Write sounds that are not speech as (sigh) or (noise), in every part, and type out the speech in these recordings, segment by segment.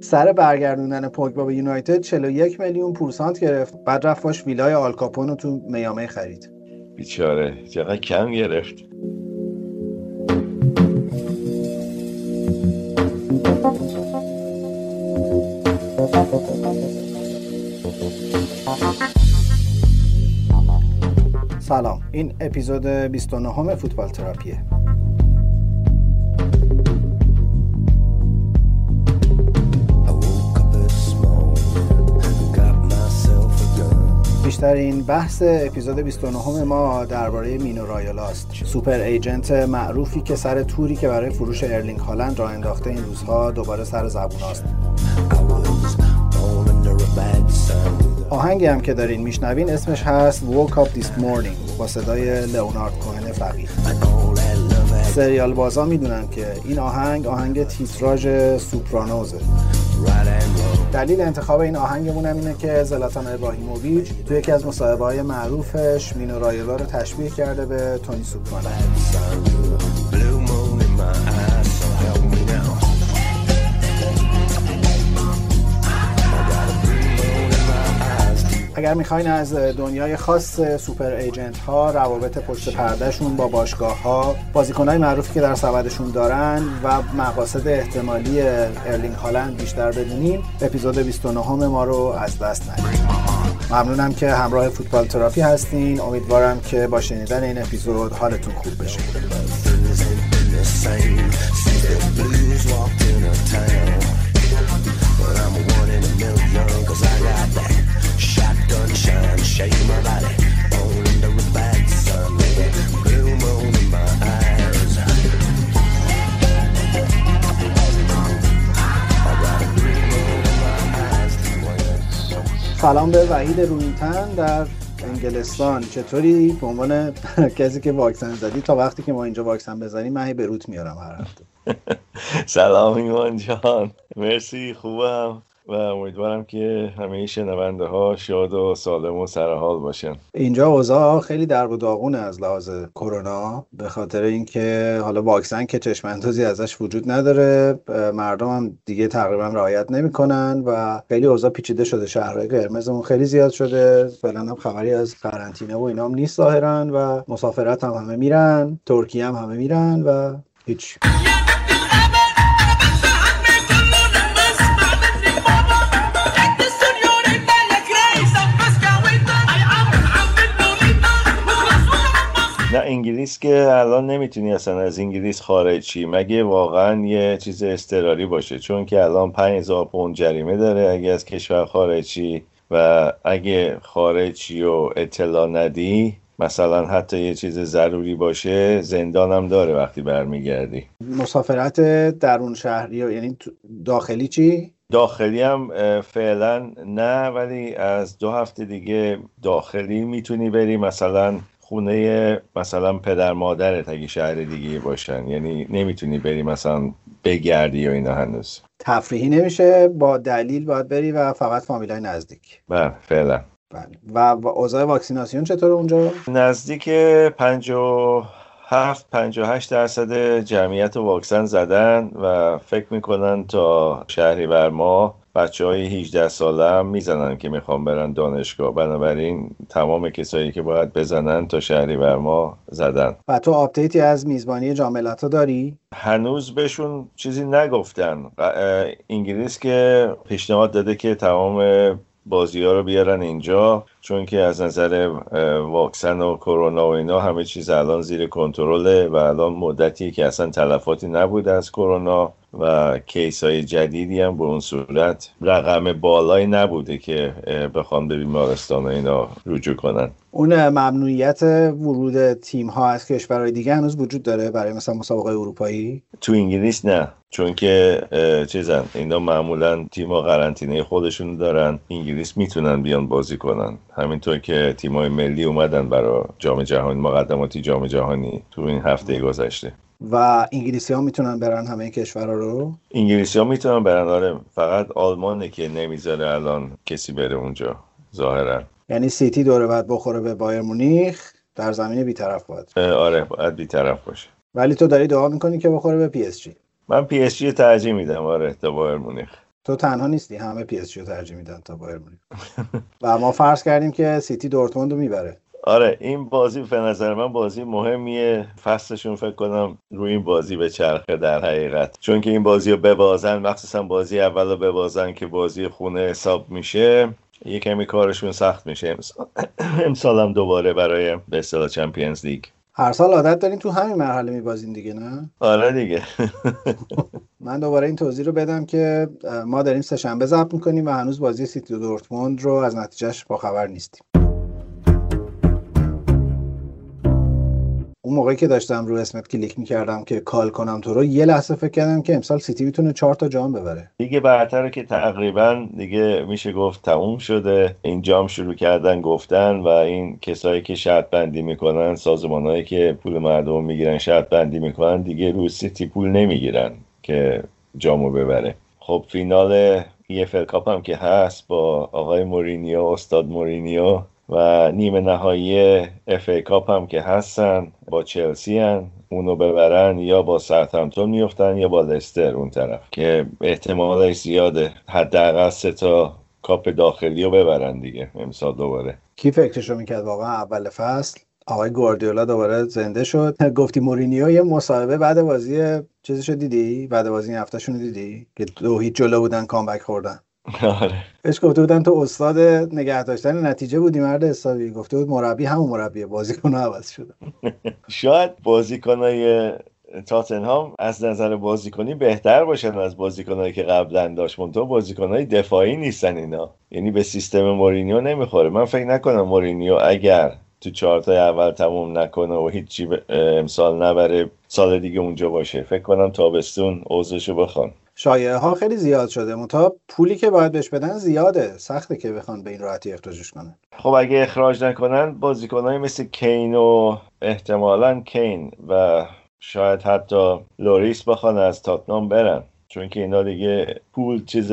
سر برگردوندن پوگبا به یونایتد 41 میلیون پورسانت گرفت. بعد رفت باش ویلای آلکاپون رو تو میامه خرید. بیچاره. چقدر کم گرفت. سلام. این اپیزود 29 فوتبال تراپیه. بیشترین بحث اپیزود 29 ما درباره مینو رایولاست. super agent معروفی که سر توری که برای فروش ارلینگ هالند راه انداخته این روزها دوباره سر زبون هاست آهنگی هم که دارین میشنوین اسمش هست Woke Up This Morning با صدای لئونارد کوهن فقید. سریال بازا می‌دونن که این آهنگ آهنگ تیتراژ سوپرانوزه. دلیل انتخاب این آهنگمون هم اینه که زلاتان ابراهیموویچ تو یکی از مصاحبه های معروفش مینو رایولا رو تشبیه کرده به تونی سوپرانو اگر می‌خواین از دنیای خاص super agent ها روابط پشت پردهشون با باشگاه ها بازیکن های معروفی که در سبدشون دارن و مقاصد احتمالی ارلینگ هالند بیشتر بدونیم اپیزود 29 ما رو از دست ندید ممنونم که همراه فوتبال تراپی هستین امیدوارم که با شنیدن این اپیزود حالتون خوب بشه سلام به وحید روینتن در انگلستان. چطوری؟ به عنوان (laughs) کسی که واکسن زدی تا وقتی که ما اینجا واکسن بزنیم من به روت میارم هر هفته. (laughs) سلام ایمان جان. مرسی خوبم. و امیدوارم که همه شنونده ها شاد و سالم و سرحال باشن. اینجا اوضاع خیلی درب و داغونه از لحاظ کرونا به خاطر اینکه حالا واکسن که چشم اندازی ازش وجود نداره مردم هم دیگه تقریبا رعایت نمی‌کنن و خیلی اوضاع پیچیده شده. شهرهای قرمزمون خیلی زیاد شده. فعلا هم خبری از قرنطینه و اینام نیست ظاهرا و مسافرت هم همه میرن. ترکیه هم همه میرن و هیچ. نه انگلیس که الان نمی‌تونی اصلا از انگلیس خارج شی. مگه واقعا یه چیز استراری باشه؟ چون که الان 5000 پوند جریمه داره اگه از کشور خارج شی و اگه خارجی و اطلاع ندی مثلا حتی یه چیز ضروری باشه زندانم داره وقتی برمیگردی. مسافرت درون شهری یعنی داخلی چی؟ داخلی هم فعلا نه ولی از دو هفته دیگه داخلی می‌تونی بری. مثلا خونه مثلا پدر مادرت اگه شهر دیگه باشن. یعنی نمی‌تونی بری مثلا بگردی و اینا هنوز. تفریحی نمیشه با دلیل باید بری و فقط فامیلای نزدیک. بله فعلا. بله. و اوضاع واکسیناسیون چطور اونجا؟ نزدیک 57 58 درصد جمعیت واکسن زدن و فکر می‌کنن تا شهریور ماه بچه های 18 ساله هم می‌زنن که می‌خوام برن دانشگاه. بنابراین تمام کسایی که باید بزنن تا شهری بر ما زدن. و تو آپدیتی از میزبانی جاملتا داری؟ هنوز بهشون چیزی نگفتن. انگلیس که پیشنهاد داده که تمام بازی ها رو بیارن اینجا. چون که از نظر واکسن و کرونا و اینا همه چیز الان زیر کنترله و الان مدتی که اصلا تلفاتی نبود از کرونا و کیس های جدیدی هم به اون صورت رقم بالایی نبوده که بخوام به بیمارستان و اینا رجوع کنن. اون ممنوعیت ورود تیم ها از کشورهای دیگه هنوز وجود داره برای مثلا مسابقه اروپایی؟ تو انگلیس نه. چون که چیزن اینا معمولا تیم ها قرنطینه خودشون دارن انگلیس می‌تونن بیان بازی کنن. همینطور که تیم های ملی اومدن برای جام جهانی مقدماتی جام جهانی تو این هفته گذشته. و انگلیسی ها می‌تونن برن همه کشورها رو؟ انگلیسی ها می‌تونن برن آره. فقط آلمانه که نمی‌ذاره الان کسی بره اونجا ظاهرا. یعنی سیتی دوره بعد بخوره به بایرن مونیخ در زمین بیطرف باید. آره باید بیطرف باشه. ولی تو داری دعا می‌کنی که بخوره به پی اس جی؟ من پی اس جی ترجیح میدم آره تا بایرن مونیخ. تو تنها نیستی همه پی اس رو ترجیح میدن تا بایرن مونیخ و ما فرض کردیم که سیتی دورتموند رو می‌بره. آره این بازی به نظر من بازی مهمیه. فصلشون فکر کنم روی این بازی بچرخه در حقیقت. چون که این بازی رو ببازن مخصوصا بازی اول رو ببازن که بازی خونه حساب میشه یه کمی کارشون سخت میشه. امسال (coughs) هم دوباره برای به اصطلاح Champions League هر سال عادت دارین تو همین مرحله میبازین دیگه نه؟ آره دیگه. من دوباره این توضیح رو بدم که ما داریم سه شنبه ضبط می‌کنیم و هنوز بازی سیتی و دورتموند رو از نتیجهش با خبر نیستیم. اون موقعی که داشتم رو اسمت کلیک می‌کردم که call کنم تو رو یه لحظه فکر کردم که امسال سیتی می‌تونه چهار تا جام ببره. لیگ برتره که تقریبا دیگه میشه گفت تموم شده. این جام شروع کردن گفتن و این کسایی که شرط بندی می‌کنن سازمانهایی که پول مردم می‌گیرن شرط بندی می‌کنن دیگه رو سیتی پول نمی‌گیرن که جامو ببره. خب فینال EFL Cup هم که هست با آقای مورینیو استاد مورینیو. و نیمه نهایی FA Cup هم که هستن با چلسی هن اونو ببرن یا با همتون میفتن یا با لستر اون طرف که احتمالش زیاده. حداقل سه تا کاپ داخلی رو ببرن دیگه امسال دوباره. کی فکرشو می‌کرد واقعا اول فصل؟ آقای گواردیولا دوباره زنده شد. (laughs) گفتی مورینیو یه مصاحبه بعد بازی چیزشو دیدی؟ بعد بازی هفتهشون دیدی؟ که دو هیچ جلو بودن کامبک خوردن. آره. بهش گفته بودن تو استاد نگه داشتن نتیجه بودی مرد حسابی. گفته بود مربی همون مربی بازیکن عوض شده. (laughs) شاید بازیکنای تاتنهام از نظر بازیکنی بهتر باشن از بازیکنایی که قبلا داشت. منتها بازیکنای دفاعی نیستن اینا. یعنی به سیستم مورینیو نمی‌خوره. من فکر نکنم مورینیو اگر تو چهارتای اول تموم نکنه و هیچی امسال نبره سال دیگه اونجا باشه. فکر کنم تابستون اوضاعشو بخوان. شایعه ها خیلی زیاد شده. منتها پولی که باید بهش بدن زیاده. سخته که بخوان به این راحتی اخراجش کنن. خب اگه اخراج نکنن بازیکنایی مثل کین و احتمالا کین و شاید حتی لوریس بخوان از تاتنام برن. چون که اینا دیگه پول چیز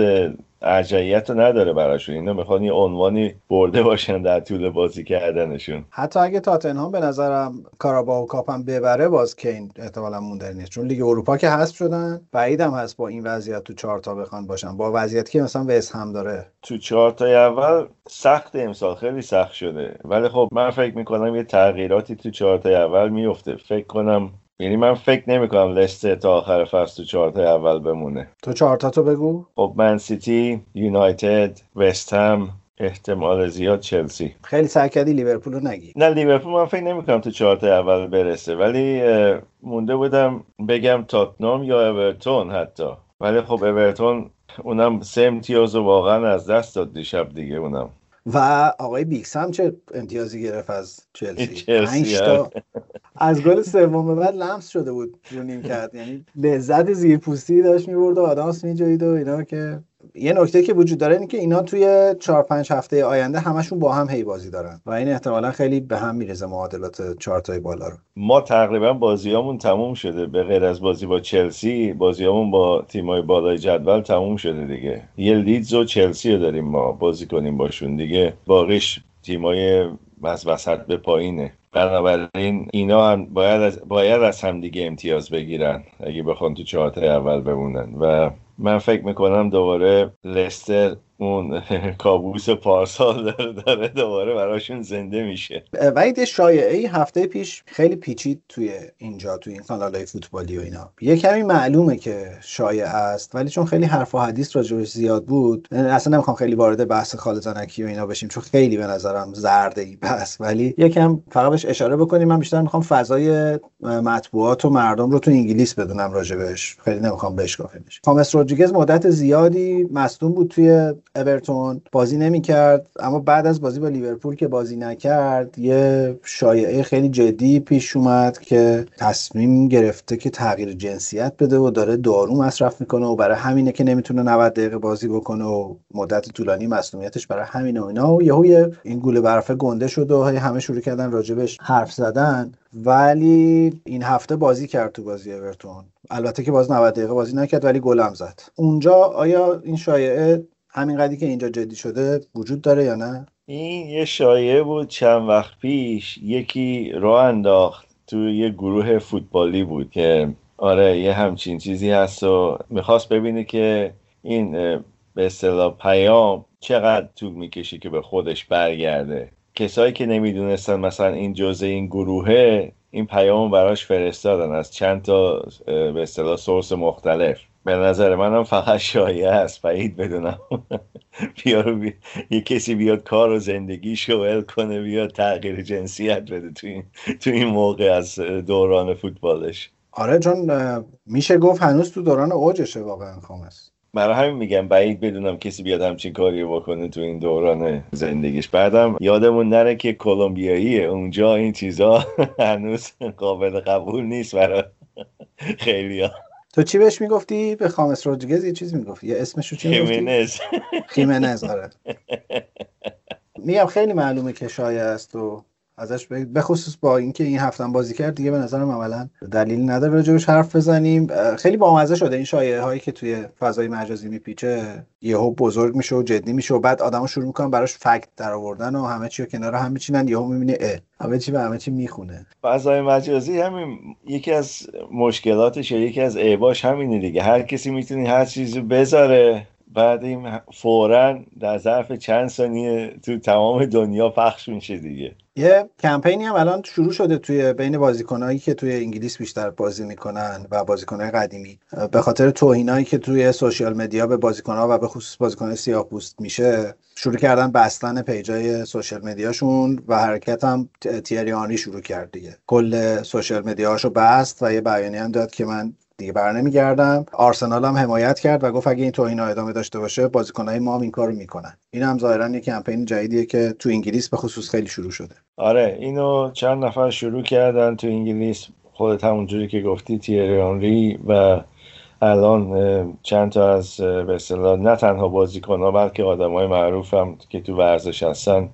ارجحیت رو نداره براشون. اینا می‌خوان یه عنوانی برده باشن در طول بازی کردنشون. حتی اگه تاتنهام به نظرم Carabao Cup هم ببره باز کین احتمالا موندنی نیست. چون لیگ اروپا که هست شدن بعیدم هست با این وضعیت تو چهار تا بخوان باشن. با وضعیتی که مثلا وست هم داره. تو چهار تا اول سخت امسال خیلی سخت شده. ولی خب من فکر می‌کنم یه تغییراتی تو چهار تا اول میفته فکر کنم یعنی من فکر نمی کنم لستر تا آخر فصل تو چهارتا اول بمونه. تو چهارتا تو بگو. خب من سیتی یونایتد وست هم احتمال زیاد چلسی. خیلی سعی کردی لیورپول رو نگی. نه لیورپول من فکر نمی کنم تو چهارتا اول برسه ولی مونده بودم بگم تاتنام یا اورتون حتی. ولی خب اورتون اونم سه امتیاز واقعا از دست داد دیشب دیگه اونم. و آقای بیکس هم چه امتیازی گرفت از چلسی؟ (laughs) پنج تا. از گل سوم به بعد لمس شده بود رو کرد. یعنی لذت زیر پوستی داشت می‌برد و آدامس میجایید و اینا که یه نکته که وجود داره اینه که اینا توی 4 5 هفته آینده همشون با هم هی بازی دارن و این احتمالا خیلی به هم میرزه معادلات چهار تای بالا رو. ما تقریبا بازیامون تموم شده. به غیر از بازی با چلسی بازیامون با تیمای بالای جدول تموم شده دیگه. یه لیدز و چلسی رو داریم ما بازی کنیم باشون دیگه. باقیش تیمای از وسط به پایینه. بنابراین اینا هم باید از, باید از هم دیگه امتیاز بگیرن اگه بخوان تو چهارتای اول بمونن. و من فکر می‌کنم دوباره لستر اون (laughs) کابوس پارسال داره, داره دوباره براشون زنده میشه. و یه شایعه ای هفته پیش خیلی پیچید توی اینجا توی این کانال های فوتبالی و اینا. یه کمی معلومه که شایعه است ولی چون خیلی حرف و حدیث راجبش زیاد بود اصلا نمی‌خوام خیلی وارد بحث خالزانکی و اینا بشیم چون خیلی به نظرم زرده ای بس. ولی یکم فقط بهش اشاره بکنیم من بیشتر می‌خوام فضای مطبوعات و مردم رو تو انگلیس بدونم راجبش خیلی نمی‌خوام بشکافیمش کامس رودریگز مدت زیادی مصدوم بود توی اورتون بازی نمی‌کرد اما بعد از بازی با لیورپول که بازی نکرد یه شایعه خیلی جدی پیش اومد که تصمیم گرفته که تغییر جنسیت بده و داره دارو مصرف می‌کنه و برای همینه که نمی‌تونه 90 دقیقه بازی بکنه و مدت طولانی مصونیتش برای همین و اینا. و یهو این گوله برفه گنده شد و همه شروع کردن راجبش حرف زدن. ولی این هفته بازی کرد تو بازی اورتون. البته که باز 90 دقیقه بازی نکرد ولی گلم زد. اونجا آیا این شایعه همین قدی که اینجا جدی شده وجود داره یا نه؟ این یه شایعه بود چند وقت پیش. یکی راه انداخت تو یه گروه فوتبالی بود که آره یه همچین چیزی هست و می‌خواست ببینه که این به اصطلاح پیام چقدر طول می‌کشی که به خودش برگرده. کسایی که نمی‌دونستن مثلا این جزء این گروهه این پیام براش فرستادن. از چند تا به اصطلاح سورس مختلف. به نظر منم فقط شایعه است بعید بدونم. (laughs) بیا یه کسی بیاد کار و زندگی شوئل کنه بیاد تغییر جنسیت بده تو این, تو این موقع از دوران فوتبالش. آره چون میشه گفت هنوز تو دوران اوجشه واقعا خامس. برای همین میگم بعید بدونم کسی بیاد همچین کاری بکنه تو این دوران زندگیش. بعدم یادمون نره که کلمبیاییه. اونجا این چیزا (laughs) هنوز قابل قبول نیست برای (laughs) خیلی تو چی بهش می‌گفتی؟ به خامس رودریگز یه چیزی می‌گفتی یه اسمش رو چی می‌گفتی؟ خیمنز. خیمنز آره. میگم خیلی معلومه که شایع است و ازش به خصوص با اینکه این هفته بازی کرد دیگه به نظرم عملا دلیل نداره. راجبش حرف بزنیم. خیلی بامزه شده این شایعه هایی که توی فضای مجازی میپیچه. یهو بزرگ میشه و جدی میشه و بعد آدمو شروع می‌کنن براش فکت در آوردن و همه چی رو کنار هم میچینن. یهو می‌بینی اه همه چی به همه چی می‌خونه. فضای مجازی همین یکی از مشکلاتش یکی از عیباش همینه دیگه. هر کسی می‌تونه هر چیزی بذاره. بعد این فورا در ظرف چند ثانیه تو تمام دنیا پخش میشه دیگه. یه کمپینی هم الان شروع شده توی بین بازیکنایی که توی انگلیس بیشتر بازی می‌کنن و بازیکنهای قدیمی. به خاطر توهینایی که توی سوشیال مدیا به بازیکنها و به خصوص بازیکنهای سیاه پوست میشه شروع کردن بستن پیجای سوشیال مدیاشون و حرکت هم تیریانی شروع کرد دیگه. کل سوشیال مدیاهاشو بست و یه بیانیه هم داد که من دیگه بر نمیگردم. آرسنال هم حمایت کرد و گفت اگه این توهین ادامه داشته باشه بازیکنهای ما هم این کارو می‌کنن. این هم ظاهرا یه کمپین جدیدیه که تو انگلیس به خصوص خیلی شروع شده. آره اینو چند نفر شروع کردن تو انگلیس. خودت همونجوری که گفتی تیری آنری و الان چند تا از به نه تنها بازیکن ها بلکه آدم های معروف هم که تو ورزش هستن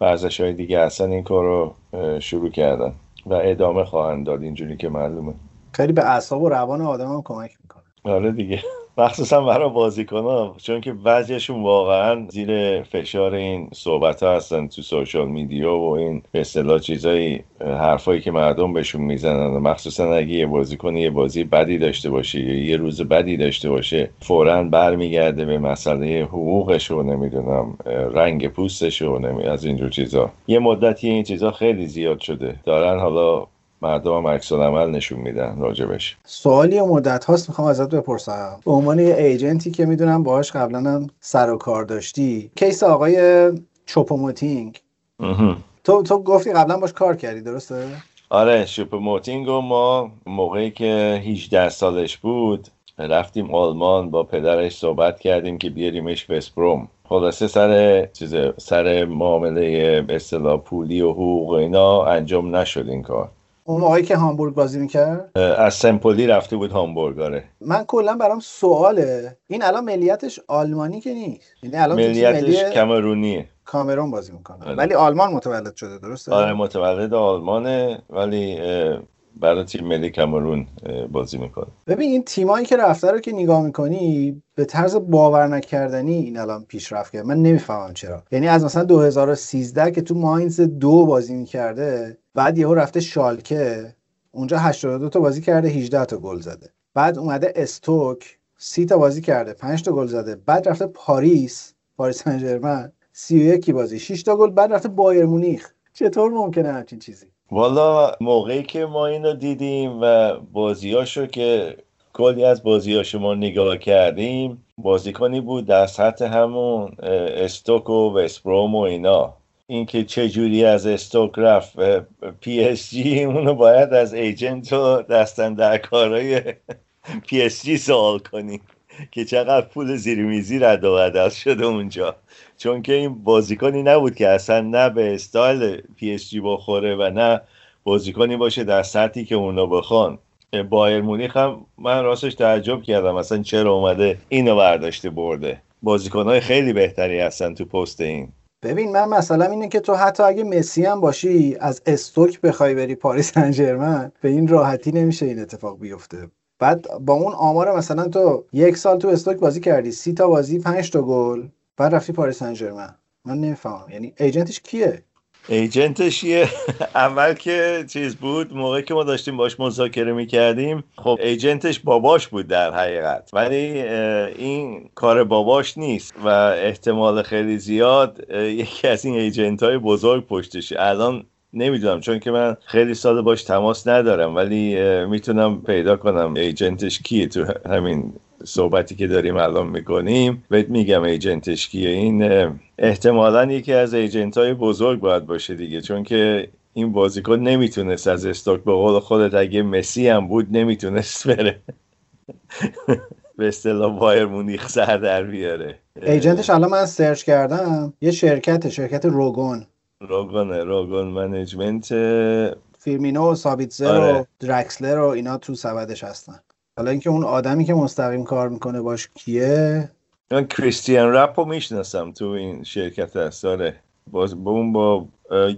ورزش های دیگه هستن این کار رو شروع کردن و ادامه خواهند داد اینجوری که معلومه. خیلی به اعصاب و روان آدم هم کمک می‌کنه. آره دیگه. مخصوصا برای بازیکن چون که بعضیشون واقعا زیر فشار این صحبت ها هستن تو سوشال میدیا و این به اصطلاح چیزایی حرفایی که مردم بهشون می‌زنن. مخصوصا اگه یه بازیکن یه بازی بدی داشته باشه یا یه روز بدی داشته باشه فورا برمیگرده به مسئله حقوقش و نمی‌دونم رنگ پوستش و نمیدونم از اینجور چیزا. یه مدتی این چیزا خیلی زیاد شده. دارن حالا مردم هم عکس العمل نشون میدن راجبش. سوالیه مدت هاست می‌خوام ازت بپرسم. به عنوان یه agent ی که می‌دونم باهاش قبلا هم سر و کار داشتی case آقای چوپوموتینگ. تو تو گفتی قبلا باش کار کردی درسته؟ آره شوپوموتینگ و ما موقعی که 18 سالش بود رفتیم آلمان با پدرش صحبت کردیم که بیاریمش وستبروم خلاصه سر چیز سر معامله به اصطلاح پولی و حقوق اینا انجام نشد این کار. اون موقعی که هامبورگ بازی می‌کرد؟ از سمپولی رفته بود هامبورگ آره. من کلا برام سواله. این الان ملیتش آلمانی که نیست؟ یعنی الان ملیتش ملی... کامرونیه. کامرون بازی می‌کنه. آره. ولی آلمان متولد شده درسته؟ آره متولد آلمانه ولی برای تیم ملی کامرون بازی می‌کنه. ببین این تیمایی که رفته رو که نگاه می‌کنی به طرز باور نکردنی این الان پیشرفت کرد من نمی‌فهمم چرا. یعنی از مثلا 2013 که تو ماینز دو بازی می‌کرده بعد یهو رفته شالکه اونجا 82 تا بازی کرده 18 تا گل زده. بعد اومده استوک 30 تا بازی کرده 5 تا گل زده. بعد رفته پاریس پاریس سن ژرمن 31 بازی 6 تا گل. بعد رفته بایر مونیخ. چطور ممکنه همچین چیزی؟ والا موقعی که ما اینو دیدیم و بازیاشو که کلی از بازیاشو ما نگاه کردیم بازیکنی بود در سطح همون استوک و وستبروم و اینا. اینکه چه جوری از استوک رفت پی اس جی اونو باید از agent و دستن در کارهای پی اس جی سوال کنیم که چقدر پول زیر میزی رد و بدل شده اونجا. چون که این بازیکنی نبود که اصلا نه به استایل پی اس جی بخوره و نه بازیکنی باشه در سطحی که اونا بخوان. بایرن مونیخ هم من راستش تعجب کردم اصلا چرا اومده اینو برداشته برده. بازیکنهای خیلی بهتری هستن تو پست این. ببین من مثلا اینه که تو حتی اگه مسی هم باشی از استوک بخوای بری پاریس سن به این راحتی نمیشه این اتفاق بیفته. بعد با اون آمار مثلا تو یک سال تو استوک بازی کردی سی تا بازی پنج تا گل بعد رفتی پاریس سن من نمی‌فهمم. یعنی agent ش کیه؟ agent ش یه (laughs) اول که چیز بود موقعی که ما داشتیم باش مذاکره می‌کردیم خب agent ش باباش بود در حقیقت. ولی این کار باباش نیست و احتمال خیلی زیاد یکی از این agent های بزرگ پشتشه الان نمی‌دونم چون که من خیلی سال باش تماس ندارم ولی می‌تونم پیدا کنم ایجنتش کیه تو همین صحبتی که داریم الان می‌کنیم بهت میگم ایجنتش کیه این احتمالا یکی از ایجنت های بزرگ باید باشه دیگه چون که این بازیکن نمی‌تونست از استوک به قول خودت اگه مسی هم بود نمی‌تونست بره. به اصطلاح بایر مونیخ سر در بیاره. ایجنتش الان من سرچ کردم یه شرکت شرکت روگون. روگون روگون management فیرمینو و سابیتزر آره. و درکسلر و اینا تو سبدش هستن. حالا اینکه اون آدمی که مستقیم کار می‌کنه باش کیه؟ من کریستیان رپ رو می‌شناسم تو این شرکت هست. داره باز با اون با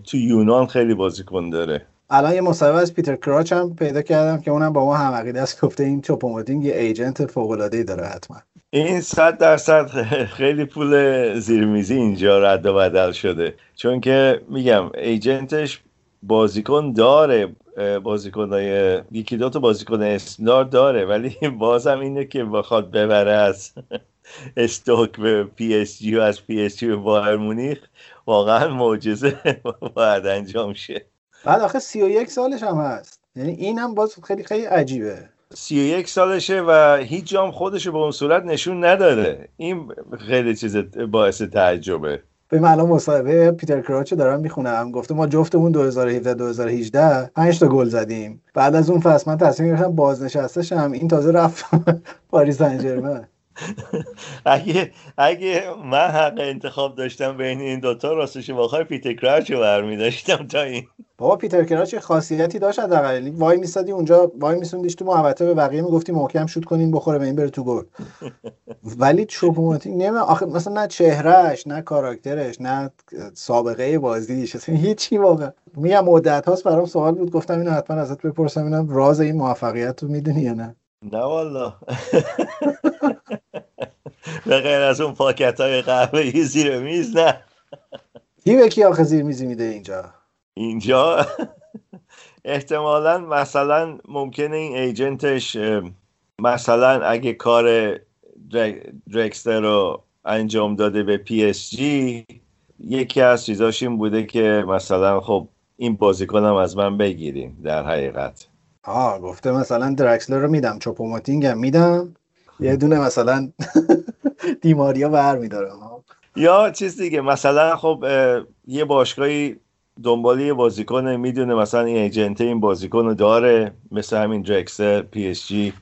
تو یونان خیلی بازیکن داره. الان یه مصاحبه از پیتر کراچ هم پیدا کردم که اونم با ما هم عقیده است. گفته این چوپوموتینگ یه agent فوق العاده داره حتما. این صد درصد (laughs) خیلی پول زیرمیزی اینجا رد و بدل شده. چون که میگم agent ش بازیکن داره بازیکنای یکی دو تا بازیکن اسمدار داره ولی (laughs) بازم اینه که بخواد ببره از (laughs) استوک به پی اس جی و از پی اس جی به بایرن مونیخ. واقعا معجزه (laughs) باید انجام شه. بعد آخه 31 سالش هم هست. یعنی این هم باز خیلی خیلی عجیبه. 31 سالشه و هیچ جام خودش به اون صورت نشون نداره این خیلی چیز باعث تعجبه. به من الان مصاحبه پیتر کراچ دارم می‌خونم. گفته ما جفتمون 2017 2018 5 تا گل زدیم. بعد از اون فصل من تصمیم گرفتم بازنشسته این تازه رفت (laughs) پاریس سن (laughs) اگه اگه من حق انتخاب داشتم بین این دوتا راستش واقعا پیتر کراچ رو برمی داشتم تا این. بابا پیتر کراچ خاصیتی داشت حداقل. یعنی وای میسادی اونجا وای میسوندیش تو محوطه به بقیه می‌گفتی محکم شوت کنین بخوره به این بره تو گل. (laughs) ولی چوپوموتینگ نمی‌دونم آخه مثلا نه چهرهش نه کاراکترش نه سابقه بازیش اصلا هیچی واقعا. میگم مدت هاست برام سوال بود گفتم اینو حتما ازت بپرسم اینم راز این موفقیت رو می‌دونی یا نه؟ نه والا به غیر از اون پاکت های قهوه زیر میز نه. کی به کی آخه زیر میزی میده اینجا؟ اینجا؟ احتمالا مثلا ممکنه این agent ش مثلا اگه کار درکسلر رو انجام داده به پی اس جی یکی از چیزاش این بوده که مثلا خب این بازیکنم از من بگیریم در حقیقت. آه گفته مثلا درکسلر رو میدم چوپوماتینگ هم میدم. یه دونه مثلا (laughs) دی‌ماریا بر میدارم یا چیز دیگه مثلا خب یه باشگاهی دنبال یه بازیکن می‌دوه مثلا این agent این بازیکن رو داره مثل همین درکسلر پی اس جی.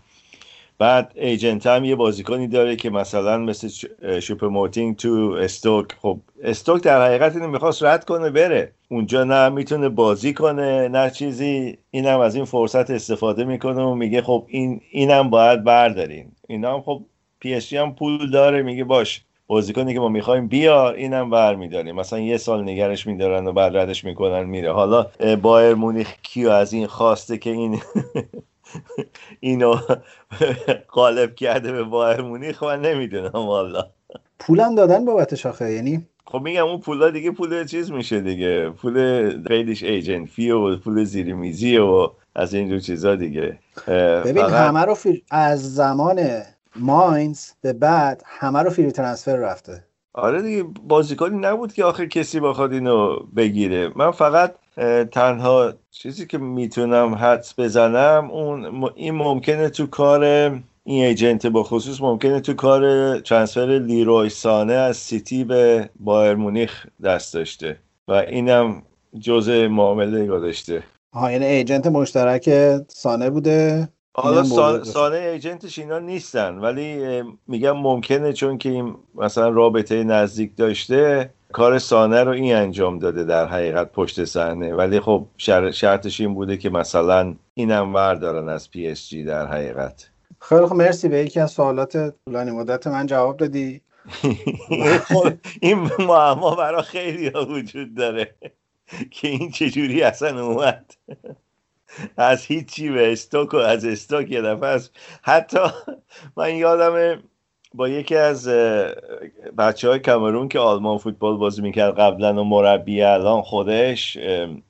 بعد agent هم یه بازیکنی داره که مثلا مثل شوپر موتینگ تو استوک. خب استوک در حقیقت اینو می‌خواست رد کنه بره. اونجا نه می‌تونه بازی کنه نه چیزی. اینم از این فرصت استفاده می‌کنه و میگه خب این اینم باید بردارین. اینا هم خب پی هم پول داره. میگه باش بازیکنی که ما می‌خوایم بیار اینم بر میداریم مثلا یه سال نگهش میدارن و بعد ردش می‌کنن میره. حالا بایر مونیخ کی از این خواسته که این (laughs) (laughs) اینو قالب کرده به بایر مونیخ من نمی‌دونم والا. پولم دادن بابتش آخه یعنی؟ خب میگم اون پولا دیگه پول چیز میشه دیگه. پول خیلیش agent fee و پول زیر میزی و از این جور چیزا دیگه. ببین همه رو از زمان ماینز به بعد همه رو فری ترانسفر رفته. آره دیگه بازیکنی نبود که آخر کسی بخواد اینو بگیره. من فقط تنها چیزی که می‌تونم حدس بزنم اون این ممکنه تو کار این ایجنت با خصوص ممکنه تو کار ترانسفر لیروی سانه از سیتی به بایر مونیخ دست داشته و اینم جزء معامله داشته. ها یعنی agent مشترک سانه بوده. حالا سانه agent ش اینا نیستن ولی میگم ممکنه چون که این مثلا رابطه نزدیک داشته کار سانه رو این انجام داده در حقیقت پشت صحنه. ولی خب شرطش این بوده که مثلا اینم دارن از پی اس جی در حقیقت. خیلی خب مرسی به یکی از سوالات طولانی مدت من جواب دادی. (laughs) این معما برای خیلی وجود داره (laughs) که این چجوری اصلا اومد. از هیچی به استوک و از استوک یه دفعه حتی من یادم با یکی از بچه های کامرون که آلمان فوتبال بازی می‌کرد قبلا و مربی الان خودش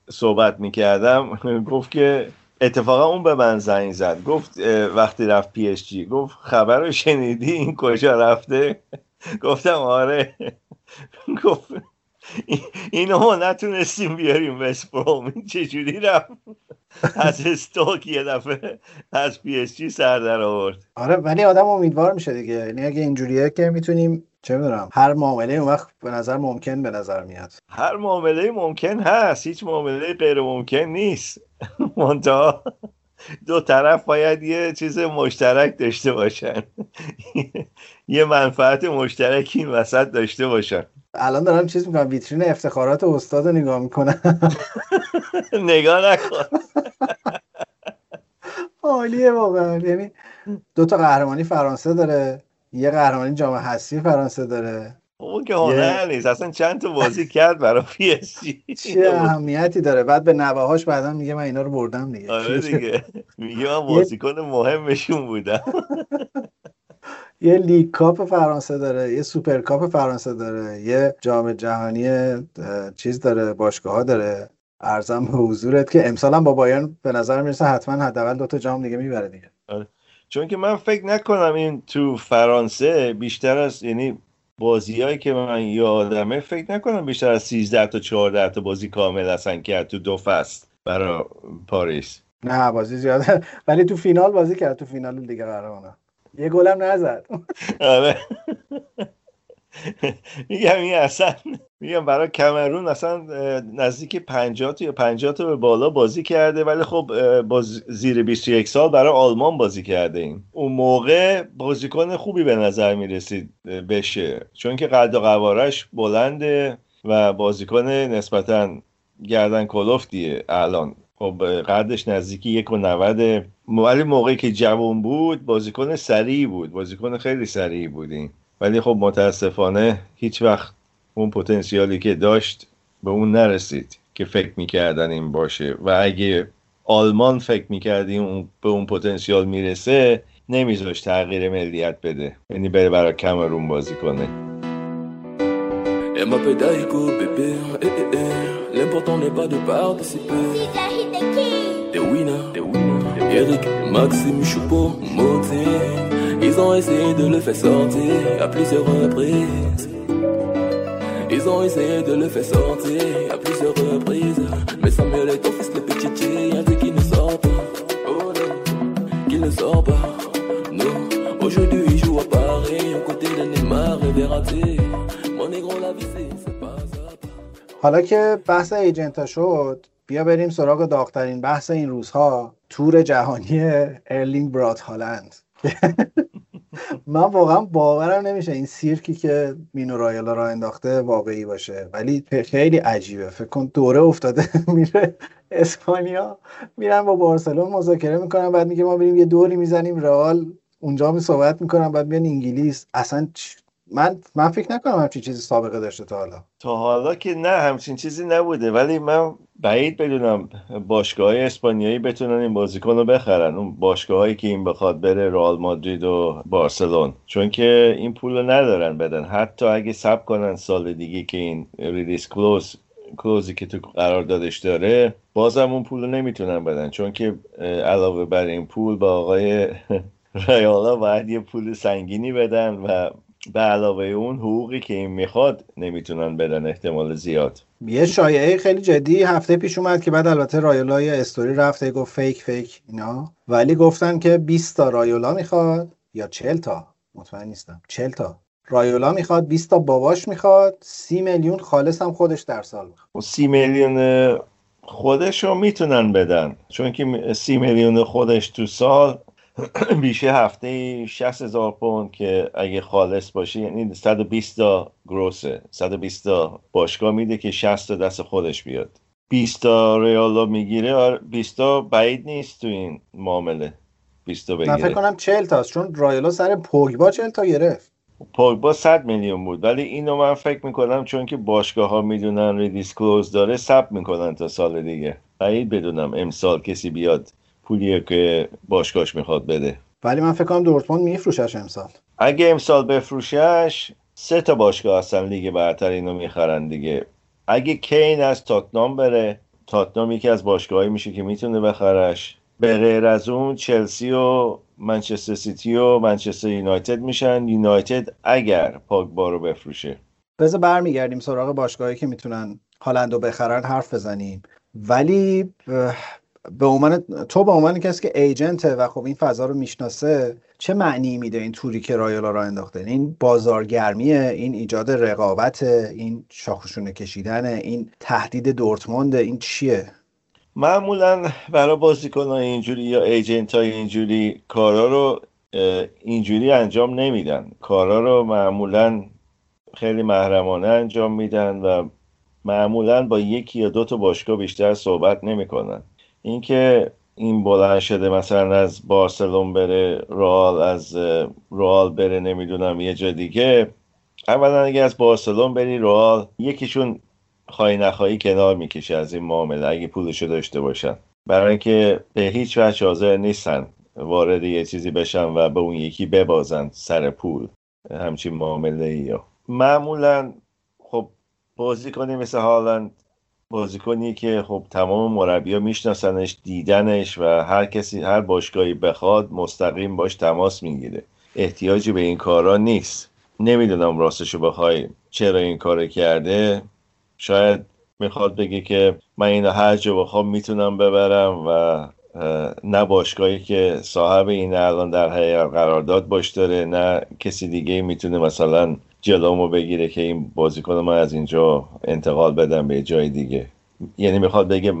صحبت می‌کردم. گفت که اتفاقا اون به من زنگ زد. گفت وقتی رفت پی اس جی. گفت خبر رو شنیدی؟ این کجا رفته؟ گفتم آره. گفت اینو ما نتونستیم بیاریم وست بروم چجوری رفت؟ از استوک یه دفعه از پی اس جی سر در آورد. آره ولی آدم امیدوار میشه دیگه. یعنی اگه اینجوریه که می‌تونیم چه می‌دونم هر معامله اون وقت به نظر ممکن به نظر میاد. هر معامله ممکن هست. هیچ معامله غیر ممکن نیست. منتها دو طرف باید یه چیز مشترک داشته باشن. یه منفعت مشترک این وسط داشته باشن. الان دارم چیز می‌کنم ویترین افتخارات استاد رو نگاه می‌کنم. (laughs) نگاه نکن. (laughs) عالیه واقعا. یعنی دو تا قهرمانی فرانسه داره یه قهرمانی جام حذفی فرانسه داره. اون که هنر نیست اصلا چند تا بازی کرد برای پی اس جی؟ چه اهمیتی داره؟ بعد به نوهاش بعدا میگه من اینا رو بردم دیگه. آره (laughs) دیگه. میگه من بازیکن مهمشون بودم. یه league cup فرانسه داره یه super cup فرانسه داره یه جام جهانی چیز داره باشگاه ها داره. عرضم به حضورت که امسال هم با بایرن به نظر می‌رسه حتما حداقل دو تا جام دیگه می‌بره دیگه. آره. چون که من فکر نکنم این تو فرانسه بیشتر از یعنی بازیهایی که من یادمه فکر نکنم بیشتر از 13 تا 14 تا بازی کامل اصلا کرد تو دو فصل برای پاریس. نه بازی زیاده. (laughs) ولی تو فینال بازی کرد تو فینال دیگه قهرمانه یه گلم نزد. آره. میگم این اصلا میگم برای کمرون اصلا نزدیک 50 یا 50 تا به بالا بازی کرده ولی خب با زیر 21 سال برای آلمان بازی کرده این. اون موقع بازیکن خوبی به نظر می‌رسید بشه. چون که قد و قوارش بلنده و بازیکن نسبتا گردن کلوفتیه الان. خب قدش نزدیکی یک و نوده ولی موقعی که جوان بود بازیکن سریع بود. بازیکن خیلی سریع بودیم. ولی خب متاسفانه هیچ وقت اون پتانسیالی که داشت به اون نرسید که فکر می‌کردن این باشه. و اگه آلمان فکر می‌کردیم به اون پتانسیال می‌رسه نمیذاش تغییر ملیت بده. یعنی بره برای کمرون بازی کنه. L'important Eric, Maxime, Choupo, Motin. Ils ont essayé de le faire sortir à plusieurs reprises. Ils ont essayé de le faire sortir à plusieurs reprises. Mais Samuel est ton fils, le petit il a dit qu'il ne sort pas. Oh non, qu'il ne sort pas. Non, aujourd'hui il joue à Paris, aux côtés de Neymar et Verratti. Mon négro, la vie c'est pas ça. حالا که بحث ایجنتا شد بیا بریم سراغ داغترین بحث این روزها تور جهانی ارلینگ براوت هالند. من واقعا باورم نمیشه این سیرکی که مینو رایولا راه انداخته واقعی باشه ولی خیلی عجیبه. فکر کن دوره افتاده (laughs) میره اسپانیا میرن با بارسلون مذاکره می‌کنن بعد میگه ما بریم یه دوری می‌زنیم رئال اونجا می صحبت می‌کنن بعد بیان انگلیس. اصلا من من فکر نکنم همچین چیزی سابقه داشته تا حالا. تا حالا که نه همچین چیزی نبوده. ولی من بعید بدونم باشگاه اسپانیایی بتونن این بازیکن رو بخرن. اون باشگاهایی که این بخواد بره رئال مادرید و بارسلون. چون که این پول رو ندارن بدن. حتی اگه سب کنن سال دیگه که این ریلیس کلوز کلوزی که تو قراردادش داره بازم اون پول رو نمی‌تونن بدن. چون که علاوه بر این پول با آقای (laughs) رایالا باید یه پول سنگینی بدن و به علاوه اون حقوقی که این می‌خواد نمی‌تونن بدن احتمال زیاد. یه شایعه خیلی جدی هفته پیش اومد که بعد البته رایولا یه استوری رفته گفت فیک فیک اینا. ولی گفتن که 20 تا رایولا می‌خواد یا 40 تا. مطمئن نیستم. 40 تا. رایولا می‌خواد 20 تا باباش می‌خواد 30 میلیون خالص هم خودش در سال می‌خواد. 30 میلیون خودش رو می‌تونن بدن. چون که 30 میلیون خودش تو سال (clears throat) بیشه هفته 60 هزار پوند که اگه خالص باشه یعنی 120 تا گروسه 120 تا باشگاه میده که 60 تا دست خودش بیاد. 20 تا ریالا می‌گیره 20 تا بعید نیست تو این معامله. 20 تا بگیره. فکر کنم 40 تاست چون رایالا سر پوگبا 40 تا گرفت. پوگبا 100 میلیون بود ولی اینو من فکر می‌کنم چون که باشگاه ها می‌دونن release clause داره صبر می‌کنن تا سال دیگه. بعید بدونم امسال کسی بیاد. پولیه که باشگاهش می‌خواد بده. ولی من فکر کنم دورتموند میفروشدش امسال. اگه امسال بفروشش سه تا باشگاه هستن لیگ برتر اینو می‌خرن دیگه. اگه کین از تاتنام بره تاتنام یکی از باشگاهایی میشه که می‌تونه بخرش. به غیر از اون چلسی و منچستر سیتی و منچستر یونایتد میشن. یونایتد اگر پوگبا رو بفروشه. بذار برمیگردیم سراغ باشگاهایی که می‌تونن هالندو بخرن حرف بزنیم. ولی به عنوان تو به عنوان کسی که ایجنته و خب این فضا رو می‌شناسه چه معنی میده این توری که رایولا را انداخته؟ این بازارگرمیه این ایجاد رقابت این شاخشونه کشیدن این تهدید دورتموند این چیه؟ معمولا برای بازیکن های اینجوری یا ایجنت های اینجوری کارا رو اینجوری انجام نمیدن. کارا رو معمولا خیلی محرمانه انجام میدن و معمولا با یکی یا دو تا باشگاه بیشتر صحبت نمی‌کنن. اینکه این بلند شده مثلا از بارسلون بره رال از رال بره نمی‌دونم یه جا دیگه. اولا اگه از بارسلون بری رال یکیشون خواهی نخواهی کنار می‌کشه از این معامله اگه پولشو داشته باشن. برای اینکه به هیچ وجه حاضر نیستن وارد یه چیزی بشن و به اون یکی ببازن سر پول. همچین معامله یا معمولا خب بازی کنی مثل هالند بازیکنی که خب تمام مربیا میشناسنش دیدنش و هر کسی هر باشگاهی بخواد مستقیم باش تماس می‌گیره. احتیاجی به این کارا نیست. نمی‌دونم راستشو بخوای چرا این کار کرده. شاید می‌خواد بگه که من اینو هر جا بخوام می‌تونم ببرم و نه باشگاهی که صاحب این الان در قرارداد باش داره نه کسی دیگه می‌تونه مثلا جلومو بگیره که این بازیکن من از اینجا انتقال بدم به جای دیگه. یعنی می‌خواد بگه